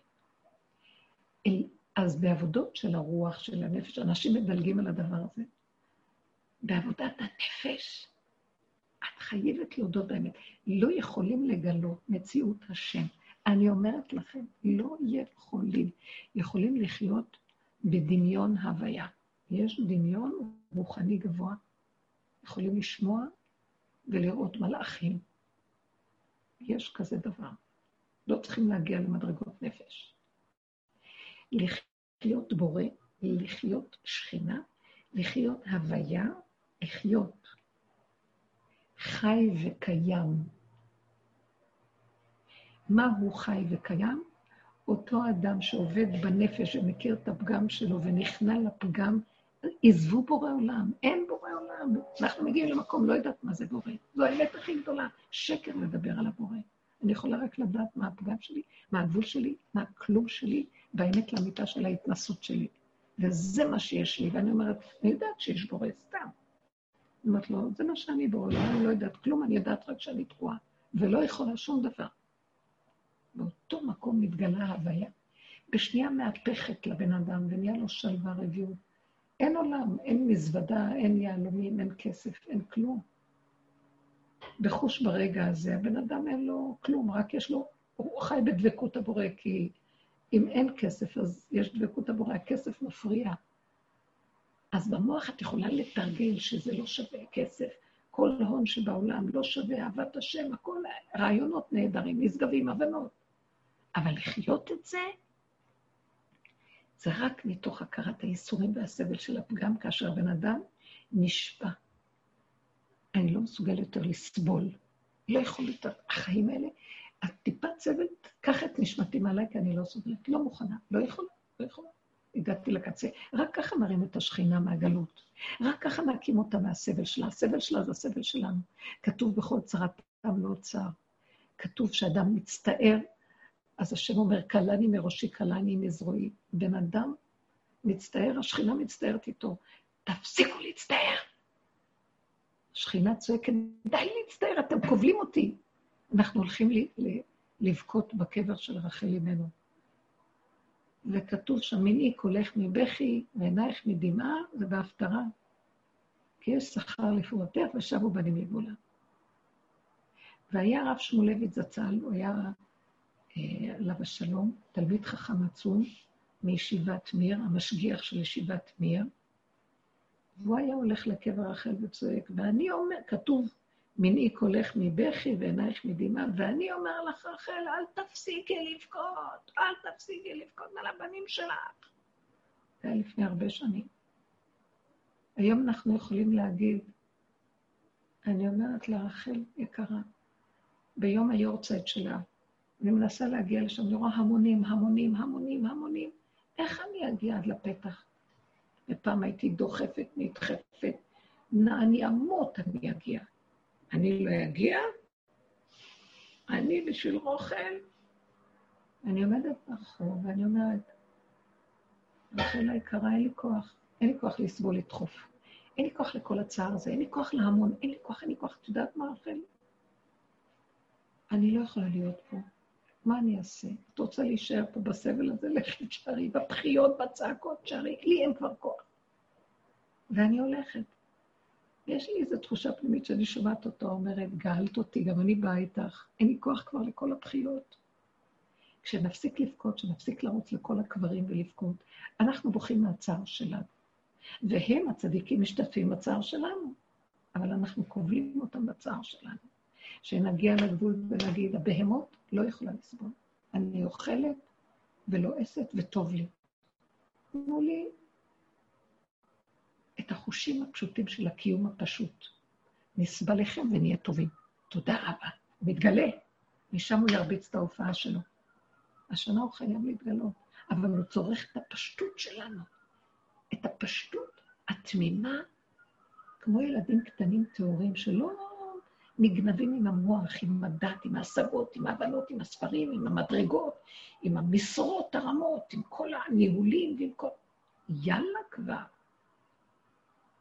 אז בעבודות של הרוח, של הנפש, אנשים מדלגים על הדבר הזה. בעבודת הנפש, את חייבת להודות באמת. לא יכולים לגלות מציאות השם. אני אומרת לכם, לא יכולים. יכולים לחיות בדמיון הוויה. יש דמיון רוחני גבוה. יכולים לשמוע ולראות מלאכים. יש כזה דבר. לא צריכים להגיע למדרגות נפש. לחיות בורא, לחיות שכינה, לחיות הוויה, לחיות חי וקיים. מה הוא חי וקיים? אותו אדם שעובד בנפש ומכיר את הפגם שלו ונכנע לפגם, עזבו בורא עולם, אין בורא עולם. אנחנו מגיעים למקום, לא יודעת מה זה בורא. זו האמת הכי גדולה, שקר לדבר על הבורא. אני יכולה רק לדעת מה הפגם שלי, מה הגבול שלי, מה הכלום שלי, והאמת לאמיתה של ההתנסות שלי. וזה מה שיש לי, ואני אומרת, אני יודעת שיש בורא סתם. אומרת לו, זה מה שאני בעולם, אני לא יודעת כלום, אני יודעת רק שאני תקועה, ולא יכולה שום דבר. באותו מקום מתגלה ההוויה. בשנייה מהפכת לבן אדם, ונהיה לו שלווה רביעות. אין עולם, אין מזוודה, אין יהלומים, אין כסף, אין כלום. בחוש ברגע הזה, הבן אדם אין לו כלום, רק יש לו, הוא חי בדבקות הבורא, כי אם אין כסף, אז יש דבקות הבורא, הכסף מפריע. אז במוח את יכולה לתרגל שזה לא שווה כסף. כל הון שבעולם לא שווה אהבת השם, הכל רעיונות נהדרים, נשגבים, הבנות. אבל לחיות את זה, זה רק מתוך הכרת הייסורים והסבל של הפגם, כאשר הבן אדם נשבע. אני לא מסוגל יותר לסבול. לא יכול את החיים האלה. הטיפת סבל, קח את נשמתי מעליי, כי אני לא סובלת. לא מוכנה, לא יכולה, לא יכולה. הגעתי לקצה. רק ככה נרים את השכינה מהגלות. רק ככה נקים אותה מהסבל שלה. הסבל שלה זה הסבל שלנו. כתוב בכל צרת פעם לא צער. כתוב שאדם מצטער, אז השם אומר, קלני מראשי, קלני מזרועי. בן אדם מצטער, השכינה מצטערת איתו. תפסיקו להצטער. השכינה צועקת, די להצטער, אתם כובלים אותי. אנחנו הולכים לבכות בקבר של רחל אמנו. וכתוב שם, מנעי קולך מבכי ועינייך מדמעה, זה בהפטרה. כי יש שכר לפעולתך ושבו בנים לגבולה. והיה הרב שמואלביץ זצ"ל, הוא היה אה, עליו השלום, תלמיד חכם עצום מישיבת מיר, המשגיח של ישיבת מיר, והוא היה הולך לקבר רחל וצועק, ואני אומר, כתוב, מנעי קולך מבכי ועינייך מדמעה, ואני אומר לך, רחל, אל תפסיקי לבכות, אל תפסיקי לבכות על הבנים שלך. זה היה לפני הרבה שנים. היום אנחנו יכולים להגיד, אני אומרת לה, רחל יקרה, ביום היורצייט שלה, אני מנסה להגיע לשם, אני רואה המונים, המונים, המונים, המונים. איך אני אגיע עד לפתח? ופעם הייתי דוחפת, נדחפת, אני אמות, אני אגיע. אני לא אגיע? אני בשביל רוכל? אני עומדת ברחוב ואני אומרת, רחל היקרה, אין לי כוח. אין לי כוח לסבול לדחוף. אין לי כוח לכל הצער הזה, אין לי כוח להמון, אין לי כוח, אין לי כוח. את יודעת מה, רחל? אני לא יכולה להיות פה. מה אני אעשה? את רוצה להישאר פה בסבל הזה? לכי תשארי, בבחיות, בצעקות, תשארי. לי אין כבר כוח. ואני הולכת. יש לי איזו תחושה פנימית שאני שומעת אותו אומרת, גאלת אותי, גם אני באה איתך, אין לי כוח כבר לכל הבחיות. כשנפסיק לבכות, כשנפסיק לרוץ לכל הקברים ולבכות, אנחנו בוכים מהצער שלנו. והם, הצדיקים, משתתפים בצער שלנו, אבל אנחנו כובלים אותם בצער שלנו. שנגיע לגבול ונגיד, הבהמות לא יכולה לסבול. אני אוכלת ולועסת וטוב לי. תנו לי את החושים הפשוטים של הקיום הפשוט. נסבל לכם ונהיה טובים. תודה רבה. הוא מתגלה. משם הוא ירביץ את ההופעה שלו. השנה הוא חייב להתגלות, אבל הוא צורך את הפשטות שלנו. את הפשטות התמימה, כמו ילדים קטנים טהורים שלא נגנבים עם המוח, עם הדת, עם ההשגות, עם ההבנות, עם הספרים, עם המדרגות, עם המשרות הרמות, עם כל הניהולים ועם כל... יאללה כבר.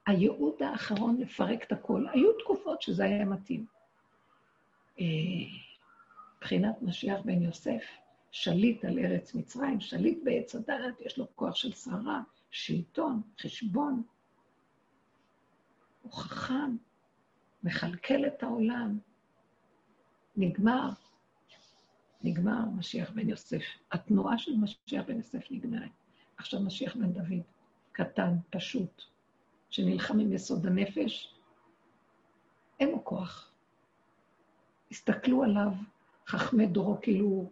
הייעוד האחרון לפרק את הכל. היו תקופות שזה היה מתאים. אה, מבחינת משיח בן יוסף, שליט על ארץ מצרים, שליט בעץ הדעת, יש לו כוח של שררה, שלטון, חשבון. הוא חכם, מכלכל את העולם. נגמר, נגמר משיח בן יוסף. התנועה של משיח בן יוסף נגמרת. עכשיו משיח בן דוד, קטן, פשוט, שנלחם עם יסוד הנפש, אין לו כוח. הסתכלו עליו חכמי דורו כאילו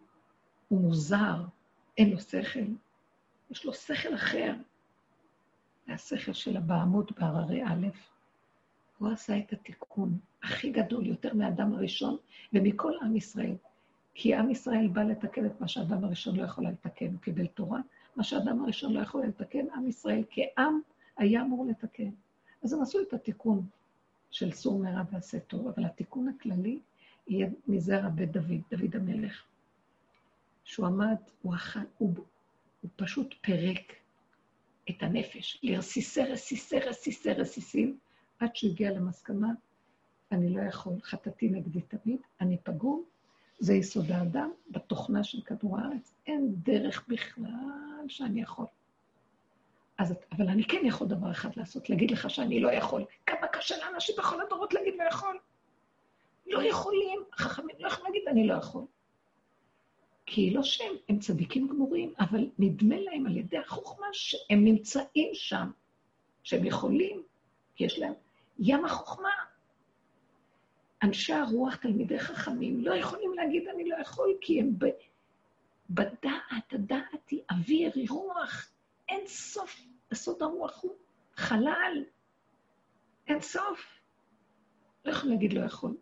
הוא מוזר, אין לו שכל. יש לו שכל אחר. זה השכל של הבעמות בהררי א'. הוא עשה את התיקון הכי גדול, יותר מהאדם הראשון ומכל עם ישראל. כי עם ישראל בא לתקן את מה שהאדם הראשון לא יכול לתקן. הוא קיבל תורה, מה שהאדם הראשון לא יכול לתקן, עם ישראל כעם היה אמור לתקן. אז הם עשו את התיקון של סור מרע ועשה טוב, אבל התיקון הכללי יהיה מזרע בית דוד, דוד המלך. שהוא עמד, הוא, אכל, הוא, הוא פשוט פירק את הנפש לרסיסי רסיסי רסיסי רסיסים, עד שהוא הגיע למסקנה, אני לא יכול, חטאתי נגדי תמיד, אני פגום, זה יסוד האדם בתוכנה של כדור הארץ, אין דרך בכלל שאני יכול. אז, אבל אני כן יכול דבר אחד לעשות, להגיד לך שאני לא יכול. כמה קשה לאנשים בכל הדורות להגיד לא יכול. לא יכולים, החכמים לא יכולים להגיד אני לא יכול. כי לא שהם, הם צדיקים גמורים, אבל נדמה להם על ידי החוכמה שהם נמצאים שם, שהם יכולים, כי יש להם ים החוכמה. אנשי הרוח, תלמידי חכמים, לא יכולים להגיד אני לא יכול, כי הם ב... בדעת, הדעת היא אוויר, היא רוח, אין סוף. בסוד הרוח הוא חלל, אין סוף. לא יכול להגיד לא יכול.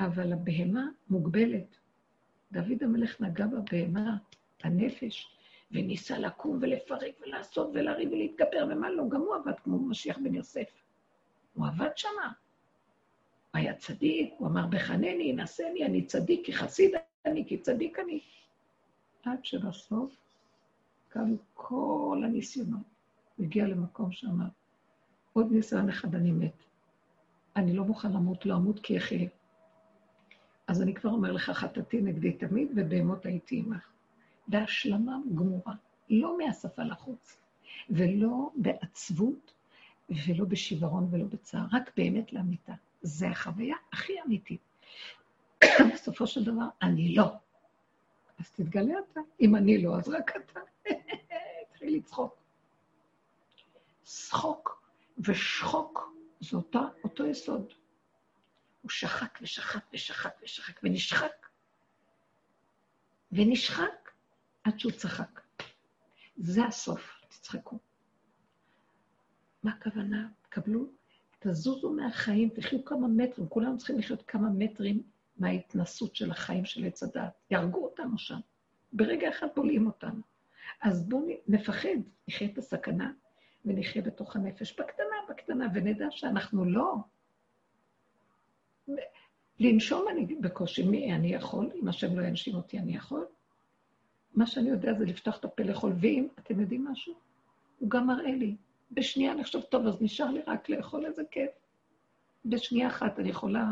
אבל הבהמה מוגבלת. דוד המלך נגע בבהמה, הנפש, וניסה לקום ולפרק ולעשות ולריב ולהתגבר, ומה לא, גם הוא עבד כמו משיח בן יוסף. הוא עבד שמה. הוא היה צדיק, הוא אמר, בחנני, נשני, אני צדיק, כי חסיד אני, כי צדיק אני. עד שבסוף קמו כל הניסיונות. הגיע למקום שאמר, עוד ניסיון אחד אני מת. אני לא מוכן למות, לא אמות כי אחיה. אז אני כבר אומר לך, חטאתי נגדי תמיד, ובהמות הייתי עמך. בהשלמה גמורה, לא מהשפה לחוץ, ולא בעצבות, ולא בשיוורון ולא בצער, רק באמת לאמיתה. זה החוויה הכי אמיתית. בסופו של דבר, אני לא. אז תתגלה אתה. אם אני לא, אז רק אתה. התחיל לצחוק. צחוק ושחוק זה אותו, אותו יסוד. הוא שחק ושחק ושחק ושחק ונשחק. ונשחק עד שהוא צחק. זה הסוף, תצחקו. מה הכוונה? קבלו, תזוזו מהחיים, תחיו כמה מטרים, כולנו צריכים לחיות כמה מטרים מההתנסות של החיים של עץ הדת. יהרגו אותנו שם. ברגע אחד בולעים אותנו. אז בואו נפחד, נחיה את הסכנה ונחיה בתוך הנפש בקטנה, בקטנה, ונדע שאנחנו לא לנשום אני בקושי, מי אני יכול? אם השם לא ינשים אותי, אני יכול? מה שאני יודע זה לפתוח את הפה לאכול, ואם, אתם יודעים משהו? הוא גם מראה לי. בשנייה אני חושב, טוב, אז נשאר לי רק לאכול איזה כיף. בשנייה אחת אני יכולה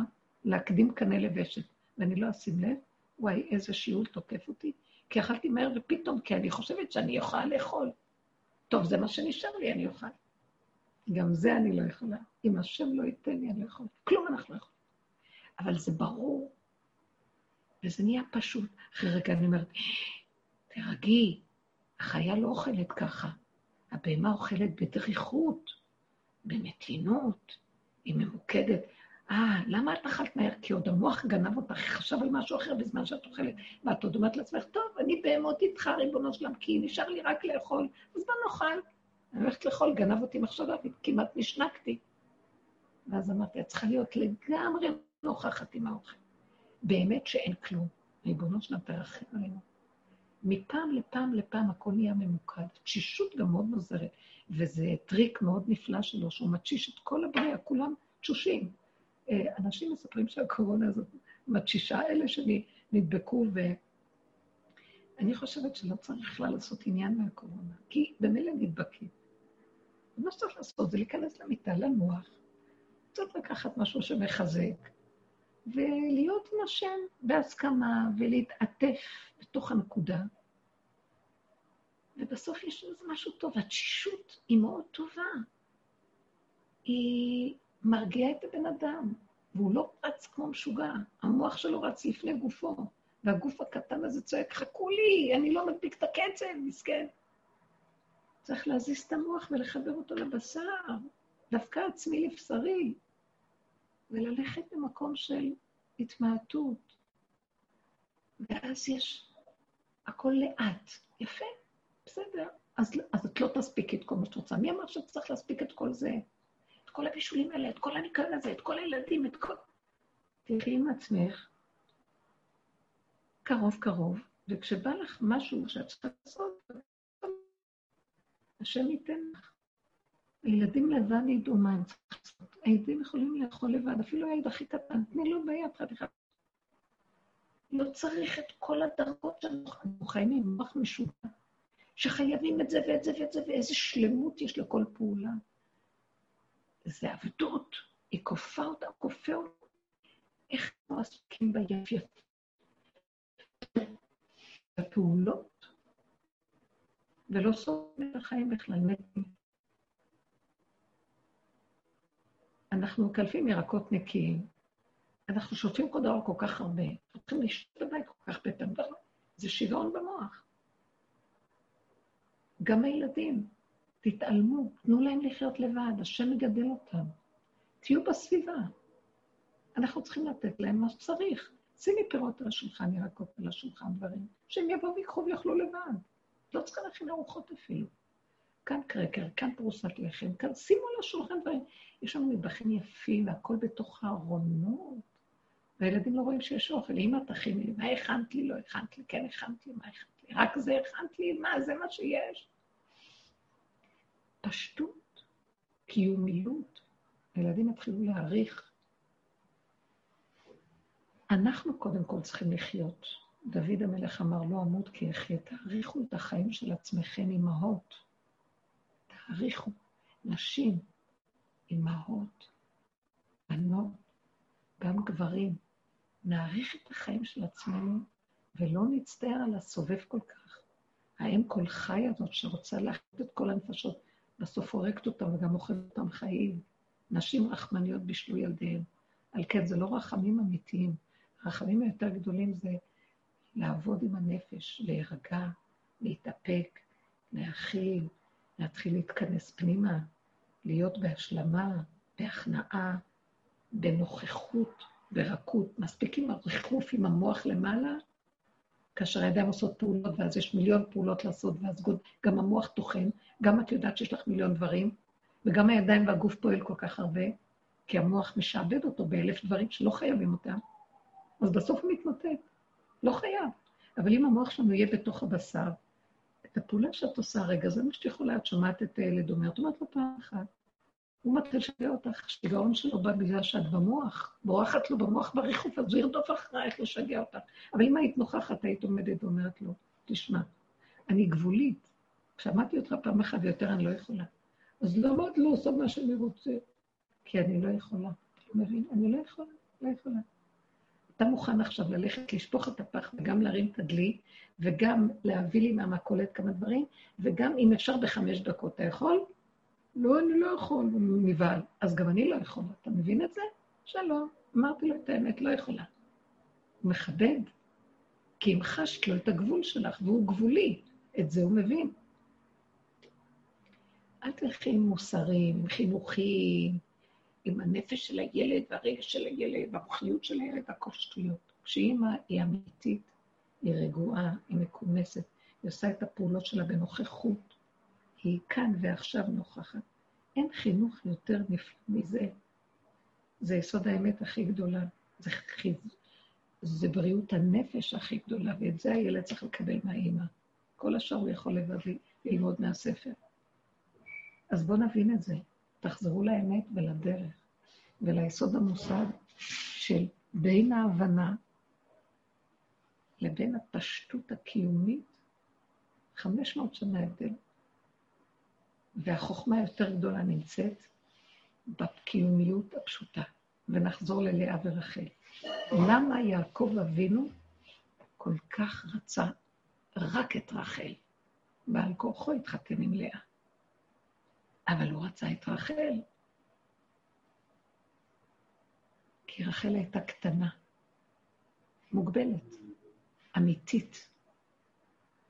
להקדים קנה לבשת, ואני לא אשים לב, וואי, איזה שיעול תוקף אותי, כי אכלתי מהר ופתאום, כי אני חושבת שאני אוכל לאכול. טוב, זה מה שנשאר לי, אני אוכל. גם זה אני לא יכולה. אם השם לא ייתן לי, אני לא יכולה. כלום אנחנו לא יכולים. אבל זה ברור, וזה נהיה פשוט. אחרי רגע אני אומרת, תרגי, החיה לא אוכלת ככה. הבהמה אוכלת בדריכות, במתינות, היא ממוקדת. אה, למה את אכלת מהר? כי עוד המוח גנב אותך, חשב על משהו אחר בזמן שאת אוכלת. ואת עוד אומרת לעצמך, טוב, אני בהמות איתך, ריבונו שלם, כי נשאר לי רק לאכול, אז בוא נאכל. אני הולכת לאכול, גנב אותי מחשבה, וכמעט נשנקתי. ואז אמרתי, את צריכה להיות לגמרי נוכחת עם האוכל. באמת שאין כלום. ריבונו שלם, תרחם עלינו. מפעם לפעם לפעם הכל נהיה ממוקד. תשישות גם מאוד נוזרת, וזה טריק מאוד נפלא שלו, שהוא מתשיש את כל הבריאה, כולם תשושים. אה, אנשים מספרים שהקורונה הזאת מתשישה אלה שנדבקו, ואני חושבת שלא צריך בכלל לעשות עניין מהקורונה, כי במילא נדבקים. מה שצריך לעשות זה להיכנס למיטה, לנוח, קצת לקחת משהו שמחזק, ולהיות עם השם בהסכמה, ולהתעטף בתוך הנקודה. ובסוף יש לזה משהו טוב. התשישות היא מאוד טובה. היא מרגיעה את הבן אדם, והוא לא רץ כמו משוגע. המוח שלו רץ לפני גופו, והגוף הקטן הזה צועק, חכו לי, אני לא מדביק את הקצב, מסכן. צריך להזיז את המוח ולחבר אותו לבשר, דווקא עצמי לבשרי. וללכת במקום של התמעטות. ואז יש הכל לאט. יפה, בסדר. אז, אז את לא תספיקי את כל מה שאת רוצה. מי אמר שאת צריך להספיק את כל זה? כל הבישולים האלה, את כל הניקיון הזה, את כל הילדים, את כל... תלכי עם עצמך קרוב קרוב, וכשבא לך משהו שאת צריכה לעשות, השם ייתן לך. הילדים לבד ידעו מה הם צריכים לעשות. הילדים יכולים לאכול לבד, אפילו הילד הכי קטן, תני לו ביד חתיכה. לא צריך את כל הדרגות שאנחנו חיים עם מוח משוגע, שחייבים את זה ואת זה ואת זה, ואיזה שלמות יש לכל פעולה. זה עבדות, היא כופה אותה, כופה אותה. איך אנחנו עסוקים ביפייפות? בפעולות, ולא סובבים את החיים בכלל, מתים. אנחנו מקלפים ירקות נקיים, אנחנו שוטפים כל דבר כל כך הרבה, צריכים לשתות בבית כל כך פעמים, זה שיגעון במוח. גם הילדים, תתעלמו, תנו להם לחיות לבד, השם מגדל אותם. תהיו בסביבה. אנחנו צריכים לתת להם מה שצריך. שימי פירות על השולחן, ירקות על השולחן, דברים, שהם יבואו ויקחו ויאכלו לבד. לא צריכה להכין ארוחות אפילו. כאן קרקר, כאן פרוסת לחם, כאן שימו על השולחן דברים. יש לנו מטבחים יפים, והכל בתוך הארונות. והילדים לא רואים שיש אוכל. אמא, תכיני לי, מה הכנת לי? לא הכנת לי, כן הכנת לי, מה הכנת לי? רק זה הכנת לי, מה, זה מה שיש. פשטות, קיומיות. הילדים יתחילו להעריך. אנחנו קודם כל צריכים לחיות. דוד המלך אמר, לא אמות כי אחיה, תעריכו את החיים של עצמכם, אמהות. תעריכו. נשים, אמהות, בנות, גם גברים, נעריך את החיים של עצמנו ולא נצטער על הסובב כל כך. האם כל חי הזאת שרוצה להחליט את כל הנפשות, בסוף הורגת אותם וגם אוכלת אותם חיים. נשים רחמניות בישלו ילדיהם. על כן, זה לא רחמים אמיתיים. הרחמים היותר גדולים זה לעבוד עם הנפש, להירגע, להתאפק, להכיל, להתחיל להתכנס פנימה, להיות בהשלמה, בהכנעה, בנוכחות, ברכות. מספיק עם הריחוף עם המוח למעלה, כאשר הידיים עושות פעולות, ואז יש מיליון פעולות לעשות, ואז גם המוח טוחן, גם את יודעת שיש לך מיליון דברים, וגם הידיים והגוף פועל כל כך הרבה, כי המוח משעבד אותו באלף דברים שלא חייבים אותם, אז בסוף הוא מתמוטט. לא חייב. אבל אם המוח שלנו יהיה בתוך הבשר, את הפעולה שאת עושה רגע, זה מה שאת יכולה, את שומעת את הילד אומר, את אומרת לו פעם אחת, הוא מתחיל לשגע אותך, שיגעון שלו בא בגלל שאת במוח, בורחת לו במוח בריחוף, אז הוא ירדוף אחרייך לשגע אותך. אבל אם היית נוכחת, היית עומדת ואומרת לו, תשמע, אני גבולית, שמעתי אותך פעם אחת ויותר אני לא יכולה. אז למה את לא עושה מה שאני רוצה? כי אני לא יכולה. אתה מבין? אני לא יכולה, לא יכולה. אתה מוכן עכשיו ללכת לשפוך את הפח וגם להרים את הדלי, וגם להביא לי מהמכולת כמה דברים, וגם אם אפשר בחמש דקות, אתה יכול? לא, אני לא יכול, נבהל. אז גם אני לא יכולה. אתה מבין את זה? שלום. אמרתי לו את האמת, לא יכולה. הוא מכבד, כי המחשת לו את הגבול שלך, והוא גבולי. את זה הוא מבין. אל תלכי עם מוסרים, עם חינוכים, עם הנפש של הילד והרגש של הילד והמוחיות של הילד, הכל שטויות. כשאימא היא אמיתית, היא רגועה, היא מכונסת, היא עושה את הפעולות שלה בנוכחות, היא כאן ועכשיו נוכחת. אין חינוך יותר נפלא מזה. זה יסוד האמת הכי גדולה. זה, חיז... זה בריאות הנפש הכי גדולה, ואת זה הילד צריך לקבל מהאימא. כל השאר הוא יכול לבד ללמוד מהספר. אז בואו נבין את זה. תחזרו לאמת ולדרך, וליסוד המוסד של בין ההבנה לבין הפשטות הקיומית, 500 שנה הבדל. והחוכמה היותר גדולה נמצאת בקיומיות הפשוטה. ונחזור ללאה ורחל. למה יעקב אבינו כל כך רצה רק את רחל? בעל כורחו התחתן עם לאה. אבל הוא רצה את רחל. כי רחל הייתה קטנה, מוגבלת, אמיתית.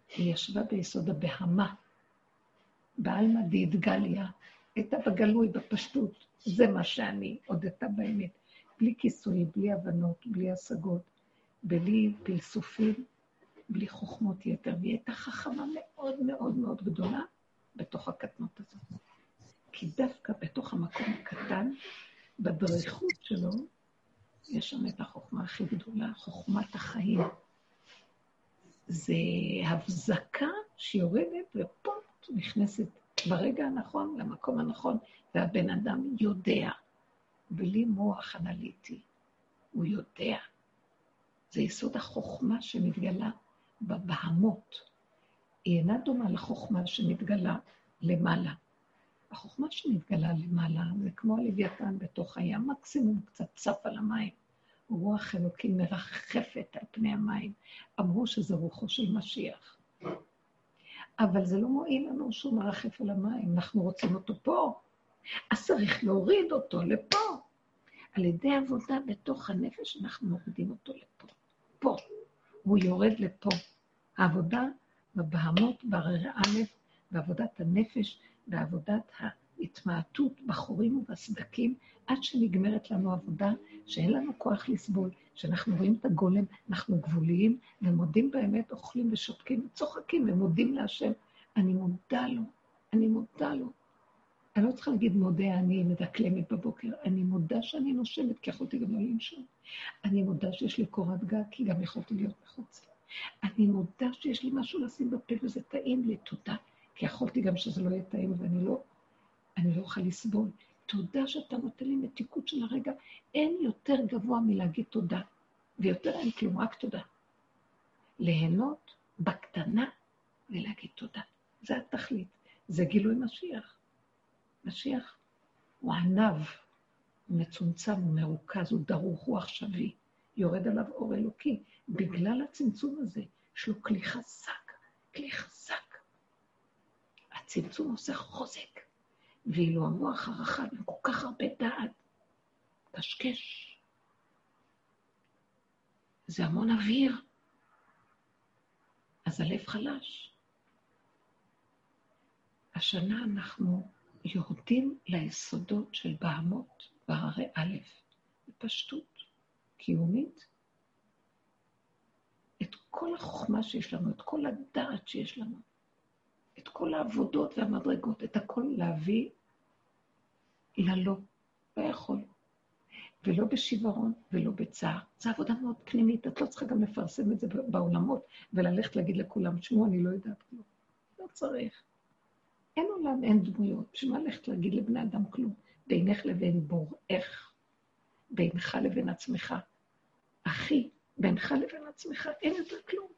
היא ישבה ביסוד הבהמה, בעלמא דיתגליה, הייתה בגלוי, בפשטות. זה מה שאני, הודתה באמת. בלי כיסוי, בלי הבנות, בלי השגות, בלי פלסופים, בלי חוכמות יתר. והיא הייתה חכמה מאוד מאוד מאוד גדולה בתוך הקטנות הזאת. כי דווקא בתוך המקום הקטן, בדריכות שלו, יש שם את החוכמה הכי גדולה, חוכמת החיים. זה הבזקה שיורדת ופה נכנסת ברגע הנכון, למקום הנכון, והבן אדם יודע, בלי מוח אנליטי, הוא יודע. זה יסוד החוכמה שמתגלה בבהמות. היא אינה דומה לחוכמה שמתגלה למעלה. החוכמה שמתגלה למעלה זה כמו הלוויתן בתוך הים, מקסימום קצת צף על המים. רוח אלוקים מרחפת על פני המים. אמרו שזה רוחו של משיח. אבל זה לא מועיל לנו שהוא מרחף על המים, אנחנו רוצים אותו פה. אז צריך להוריד אותו לפה. על ידי עבודה בתוך הנפש אנחנו מורידים אותו לפה. פה. הוא יורד לפה. העבודה בבהמות, בהררי א', בעבודת הנפש, בעבודת ההתמעטות בחורים ובסדקים, עד שנגמרת לנו עבודה שאין לנו כוח לסבול, שאנחנו רואים את הגולם, אנחנו גבוליים, ומודים באמת, אוכלים ושותקים, צוחקים ומודים להשם. אני מודה לו, אני מודה לו. אני לא צריכה להגיד מודה, אני מדקלמת בבוקר, אני מודה שאני נושמת, כי יכולתי גם לא לנשום. אני מודה שיש לי קורת גג, כי גם יכולתי להיות מחוץ. אני מודה שיש לי משהו לשים בפה וזה טעים לי, תודה. כי יכולתי גם שזה לא יהיה טעים ואני לא, אני לא אוכל לסבול. תודה שאתה נותן לי מתיקות של הרגע. אין יותר גבוה מלהגיד תודה, ויותר אין כלום, רק תודה. ליהנות בקטנה ולהגיד תודה. זה התכלית. זה גילוי משיח. משיח הוא ענב, הוא מצומצם, הוא מרוכז, הוא דרוך, הוא עכשווי. יורד עליו אור אלוקי. בגלל הצמצום הזה, יש לו כלי חזק, כלי חזק. הצמצום עושה חוזק. ואילו המוח הרחב עם כל כך הרבה דעת, קשקש. זה המון אוויר. אז הלב חלש. השנה אנחנו יורדים ליסודות של בהמות בהרי א', בפשטות קיומית. את כל החוכמה שיש לנו, את כל הדעת שיש לנו, את כל העבודות והמדרגות, את הכל להביא ללא. לא יכול. ולא בשיוורון ולא בצער. זו עבודה מאוד פנימית, את לא צריכה גם לפרסם את זה בעולמות וללכת להגיד לכולם, תשמעו, אני לא יודעת כלום. לא צריך. אין עולם, אין דמויות. בשביל מה ללכת להגיד לבני אדם כלום? בינך לבין בוראך, בינך לבין עצמך. אחי, בינך לבין עצמך, אין יותר כלום.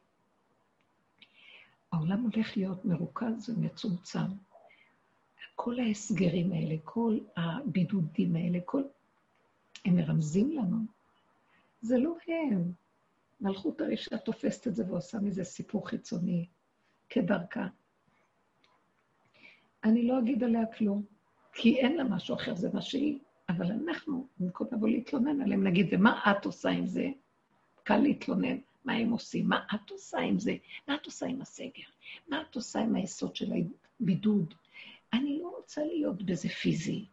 העולם הולך להיות מרוכז ומצומצם. כל ההסגרים האלה, כל הבידודים האלה, כל... הם מרמזים לנו. זה לא הם. מלכות האישה תופסת את זה ועושה מזה סיפור חיצוני, כדרכה. אני לא אגיד עליה כלום, כי אין לה משהו אחר, זה מה שהיא. אבל אנחנו, במקום לבוא להתלונן עליהם, נגיד, ומה את עושה עם זה? קל להתלונן. מה הם עושים, מה את עושה עם זה, מה את עושה עם הסגר, מה את עושה עם היסוד של הבידוד, אני לא רוצה להיות בזה פיזי,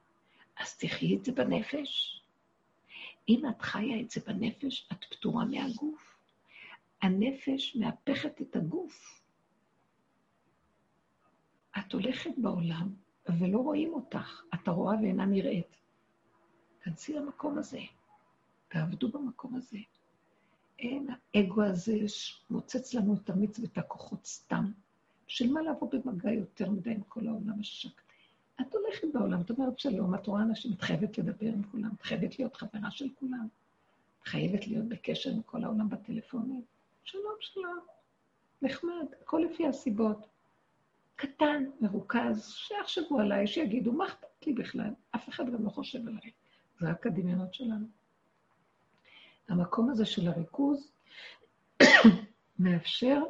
אז תחי את זה בנפש. אם את חיה את זה בנפש, את פטורה מהגוף. הנפש מהפכת את הגוף. את הולכת בעולם ולא רואים אותך, אתה רואה ואינה נראית. כנסי למקום הזה, תעבדו במקום הזה. אין, האגו הזה מוצץ לנו את המיץ ואת הכוחות סתם. בשביל מה לבוא במגע יותר מדי עם כל העולם השק? את הולכת בעולם, את אומרת שלום, את רואה אנשים, את חייבת לדבר עם כולם, את חייבת להיות חברה של כולם, את חייבת להיות בקשר עם כל העולם בטלפונים. שלום, שלום. נחמד, הכל לפי הסיבות. קטן, מרוכז, שיחשבו עליי, שיגידו, מה אכפת לי בכלל? אף אחד גם לא חושב עליי. זה רק הדמיונות שלנו. המקום הזה של הריכוז מאפשר,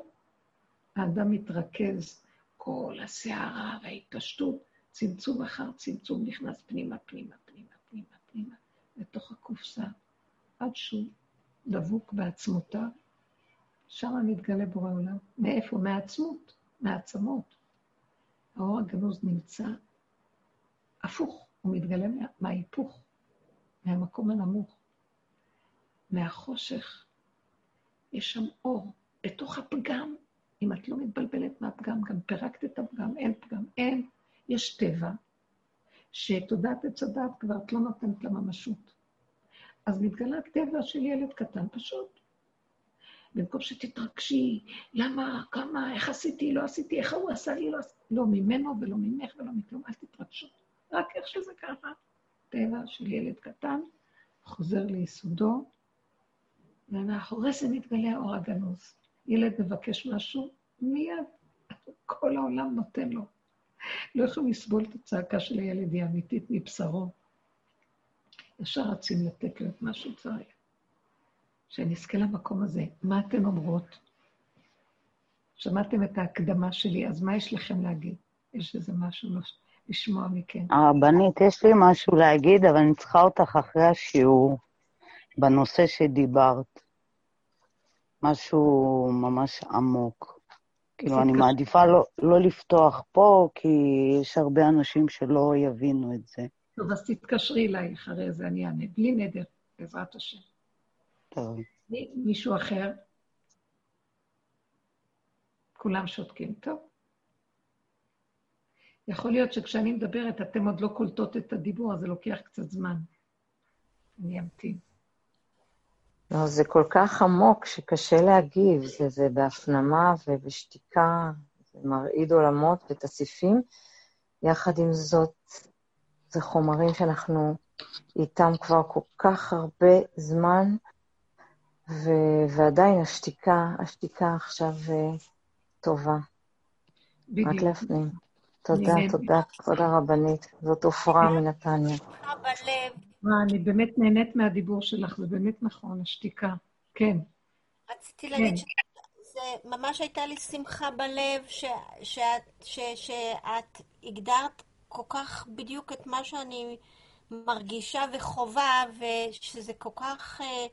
האדם מתרכז, כל הסערה וההתפשטות, צמצום אחר צמצום נכנס פנימה, פנימה, פנימה, פנימה, פנימה, לתוך הקופסה, עד שהוא דבוק בעצמותיו. שם מתגלה בורא עולם. מאיפה? מהעצמות, מהעצמות. האור הגנוז נמצא הפוך, הוא מתגלה מההיפוך, מהמקום הנמוך. מהחושך. יש שם אור. בתוך הפגם, אם את לא מתבלבלת מהפגם, גם פירקת את הפגם, אין פגם, אין. יש טבע, שתודעת עץ הדת כבר את לא נותנת לה ממשות. אז מתגלה טבע של ילד קטן פשוט. במקום שתתרגשי, למה, כמה, איך עשיתי, לא עשיתי, איך הוא עשה לי, לא עשיתי, לא ממנו ולא ממך ולא מכלום, אל תתרגשו. רק איך שזה ככה. טבע של ילד קטן, חוזר ליסודו, ומאחורי זה מתגלה האור הגנוז. ילד מבקש משהו, מיד כל העולם נותן לו. לא יכולים לסבול את הצעקה של הילד, היא אמיתית מבשרו. ישר רצים לתת לו את מה שהוא צריך. שנזכה למקום הזה. מה אתן אומרות? שמעתם את ההקדמה שלי, אז מה יש לכם להגיד? יש איזה משהו לשמוע מכם. הרבנית, יש לי משהו להגיד, אבל אני צריכה אותך אחרי השיעור. בנושא שדיברת, משהו ממש עמוק. כאילו, אני מעדיפה לא, לא לפתוח פה, כי יש הרבה אנשים שלא יבינו את זה. טוב, אז תתקשרי אליי אחרי זה, אני אענה. בלי נדר, בעזרת השם. טוב. מישהו אחר? כולם שותקים. טוב. יכול להיות שכשאני מדברת, אתם עוד לא קולטות את הדיבור, אז זה לוקח קצת זמן. אני אמתין. לא, זה כל כך עמוק שקשה להגיב, זה, זה בהפנמה ובשתיקה, זה מרעיד עולמות ותסיפים. יחד עם זאת, זה חומרים שאנחנו איתם כבר כל כך הרבה זמן, ו- ועדיין השתיקה, השתיקה עכשיו uh, טובה. בדיוק. רק להפנים. תודה, תודה, כבוד הרבנית. זאת עופרה מנתניה. מה, אני באמת נהנית מהדיבור שלך, זה באמת נכון, השתיקה. כן. רציתי להגיד כן. שזה ממש הייתה לי שמחה בלב ש, שאת, ש, שאת הגדרת כל כך בדיוק את מה שאני מרגישה וחובה, ושזה כל כך, אה,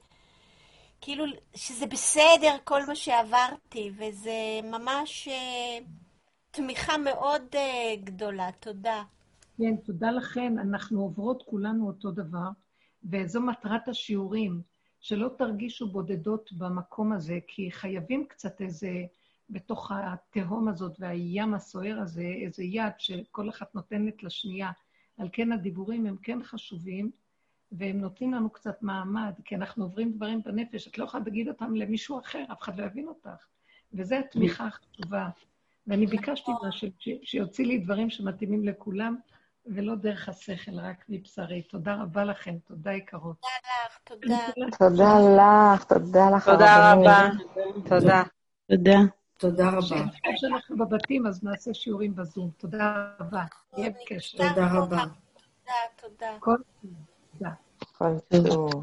כאילו, שזה בסדר כל מה שעברתי, וזה ממש אה, תמיכה מאוד אה, גדולה. תודה. כן, תודה לכן. אנחנו עוברות כולנו אותו דבר, וזו מטרת השיעורים, שלא תרגישו בודדות במקום הזה, כי חייבים קצת איזה, בתוך התהום הזאת והים הסוער הזה, איזה יד שכל אחת נותנת לשנייה. על כן הדיבורים הם כן חשובים, והם נותנים לנו קצת מעמד, כי אנחנו עוברים דברים בנפש, את לא יכולה להגיד אותם למישהו אחר, אף אחד לא יבין אותך. וזו התמיכה החשובה. ואני ביקשתי משהו, שיוציא לי דברים שמתאימים לכולם, ולא דרך השכל, רק מבשרי. תודה רבה לכם, תודה יקרות. תודה לך, תודה. תודה לך, תודה לך. תודה רבה. תודה. תודה. תודה רבה. כשנפגש אנחנו בבתים, אז נעשה שיעורים בזום. תודה רבה. נהיה בקשר. תודה רבה. תודה, תודה. כל תודה. כל טוב.